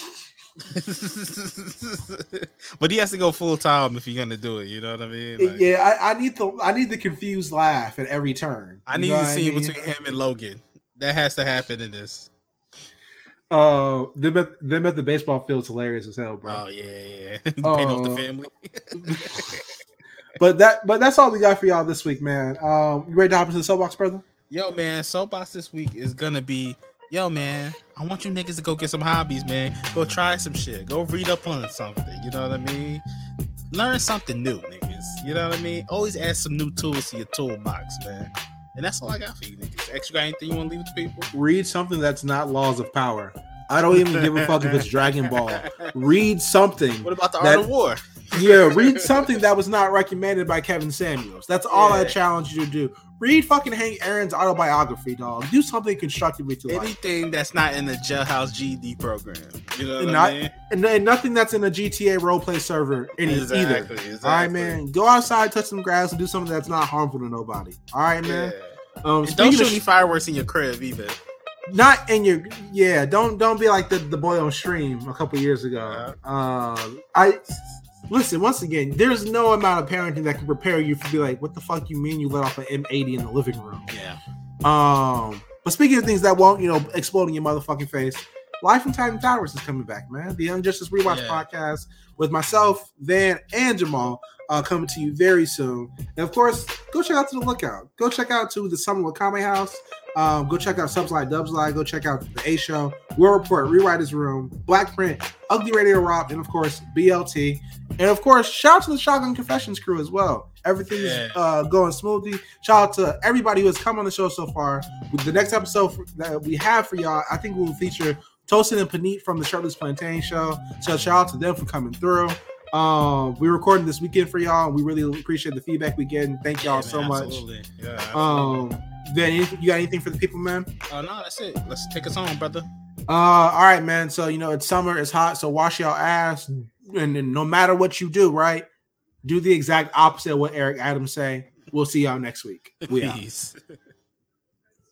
but he has to go full time if he's gonna do it. You know what I mean? Like, yeah, I, I, need the I need the confused laugh at every turn. I need to see mean? between him and Logan. That has to happen in this. Uh, them at, them at the baseball field's hilarious as hell, bro. Oh yeah, yeah. (laughs) Paint off the uh, family. (laughs) but that but that's all we got for y'all this week, man. Um, you ready to hop into the soapbox, brother? Yo, man, soapbox this week is gonna be yo, man, I want you niggas to go get some hobbies, man. Go try some shit. Go read up on something. You know what I mean? Learn something new, niggas. You know what I mean? Always add some new tools to your toolbox, man. And that's all I got for you niggas. Extra got anything you want to leave with people? Read something that's not Laws of Power. I don't even give a fuck if it's Dragon Ball. (laughs) Read something. What about the that, Art of War? Yeah, read something that was not recommended by Kevin Samuels. That's all yeah. I challenge you to do. Read fucking Hank Aaron's autobiography, dog. Do something constructively to anything life. that's not in the Jailhouse GD program. You know, and not, I mean? and, and, nothing that's in a GTA roleplay server in exactly, either. Exactly. All right, man. Go outside, touch some grass, and do something that's not harmful to nobody. All right, man. Yeah. Um, don't shoot any fireworks in your crib either. Not in your yeah. Don't don't be like the, the boy on stream a couple years ago. Uh, I listen, once again, there's no amount of parenting that can prepare you for be like, what the fuck you mean you let off an M80 in the living room? Yeah. Um, but speaking of things that won't, you know, explode in your motherfucking face, Life in Titan Towers is coming back, man. The Young Justice Rewatch Yeah. podcast with myself, Van, and Jamal uh, coming to you very soon. And of course, go check out to the Lookout. Go check out to the Summer with Kame House. Um, go check out Subslide Dubslide. Go check out the A Show, World Report, Rewriters Room, Black Print, Ugly Radio Rob, and of course BLT. And of course, shout out to the Shotgun Confessions crew as well. Everything's Yeah. uh, going smoothly. Shout out to everybody who has come on the show so far. With the next episode that we have for y'all, I think we'll feature Toasted and Panit from the Shirtless Plantain Show. So shout out to them for coming through. Um, we're recording this weekend for y'all, and we really appreciate the feedback we get. And thank y'all Yeah, so man, much. absolutely. Yeah, absolutely. Um, then you got anything for the people, man? oh no, that's it. Let's take us home, brother. Uh, all right, man. So you know it's summer, it's hot, so wash your ass, and, then no matter what you do, right, do the exact opposite of what Eric Adams say. We'll see y'all next week. We out. (laughs) Peace.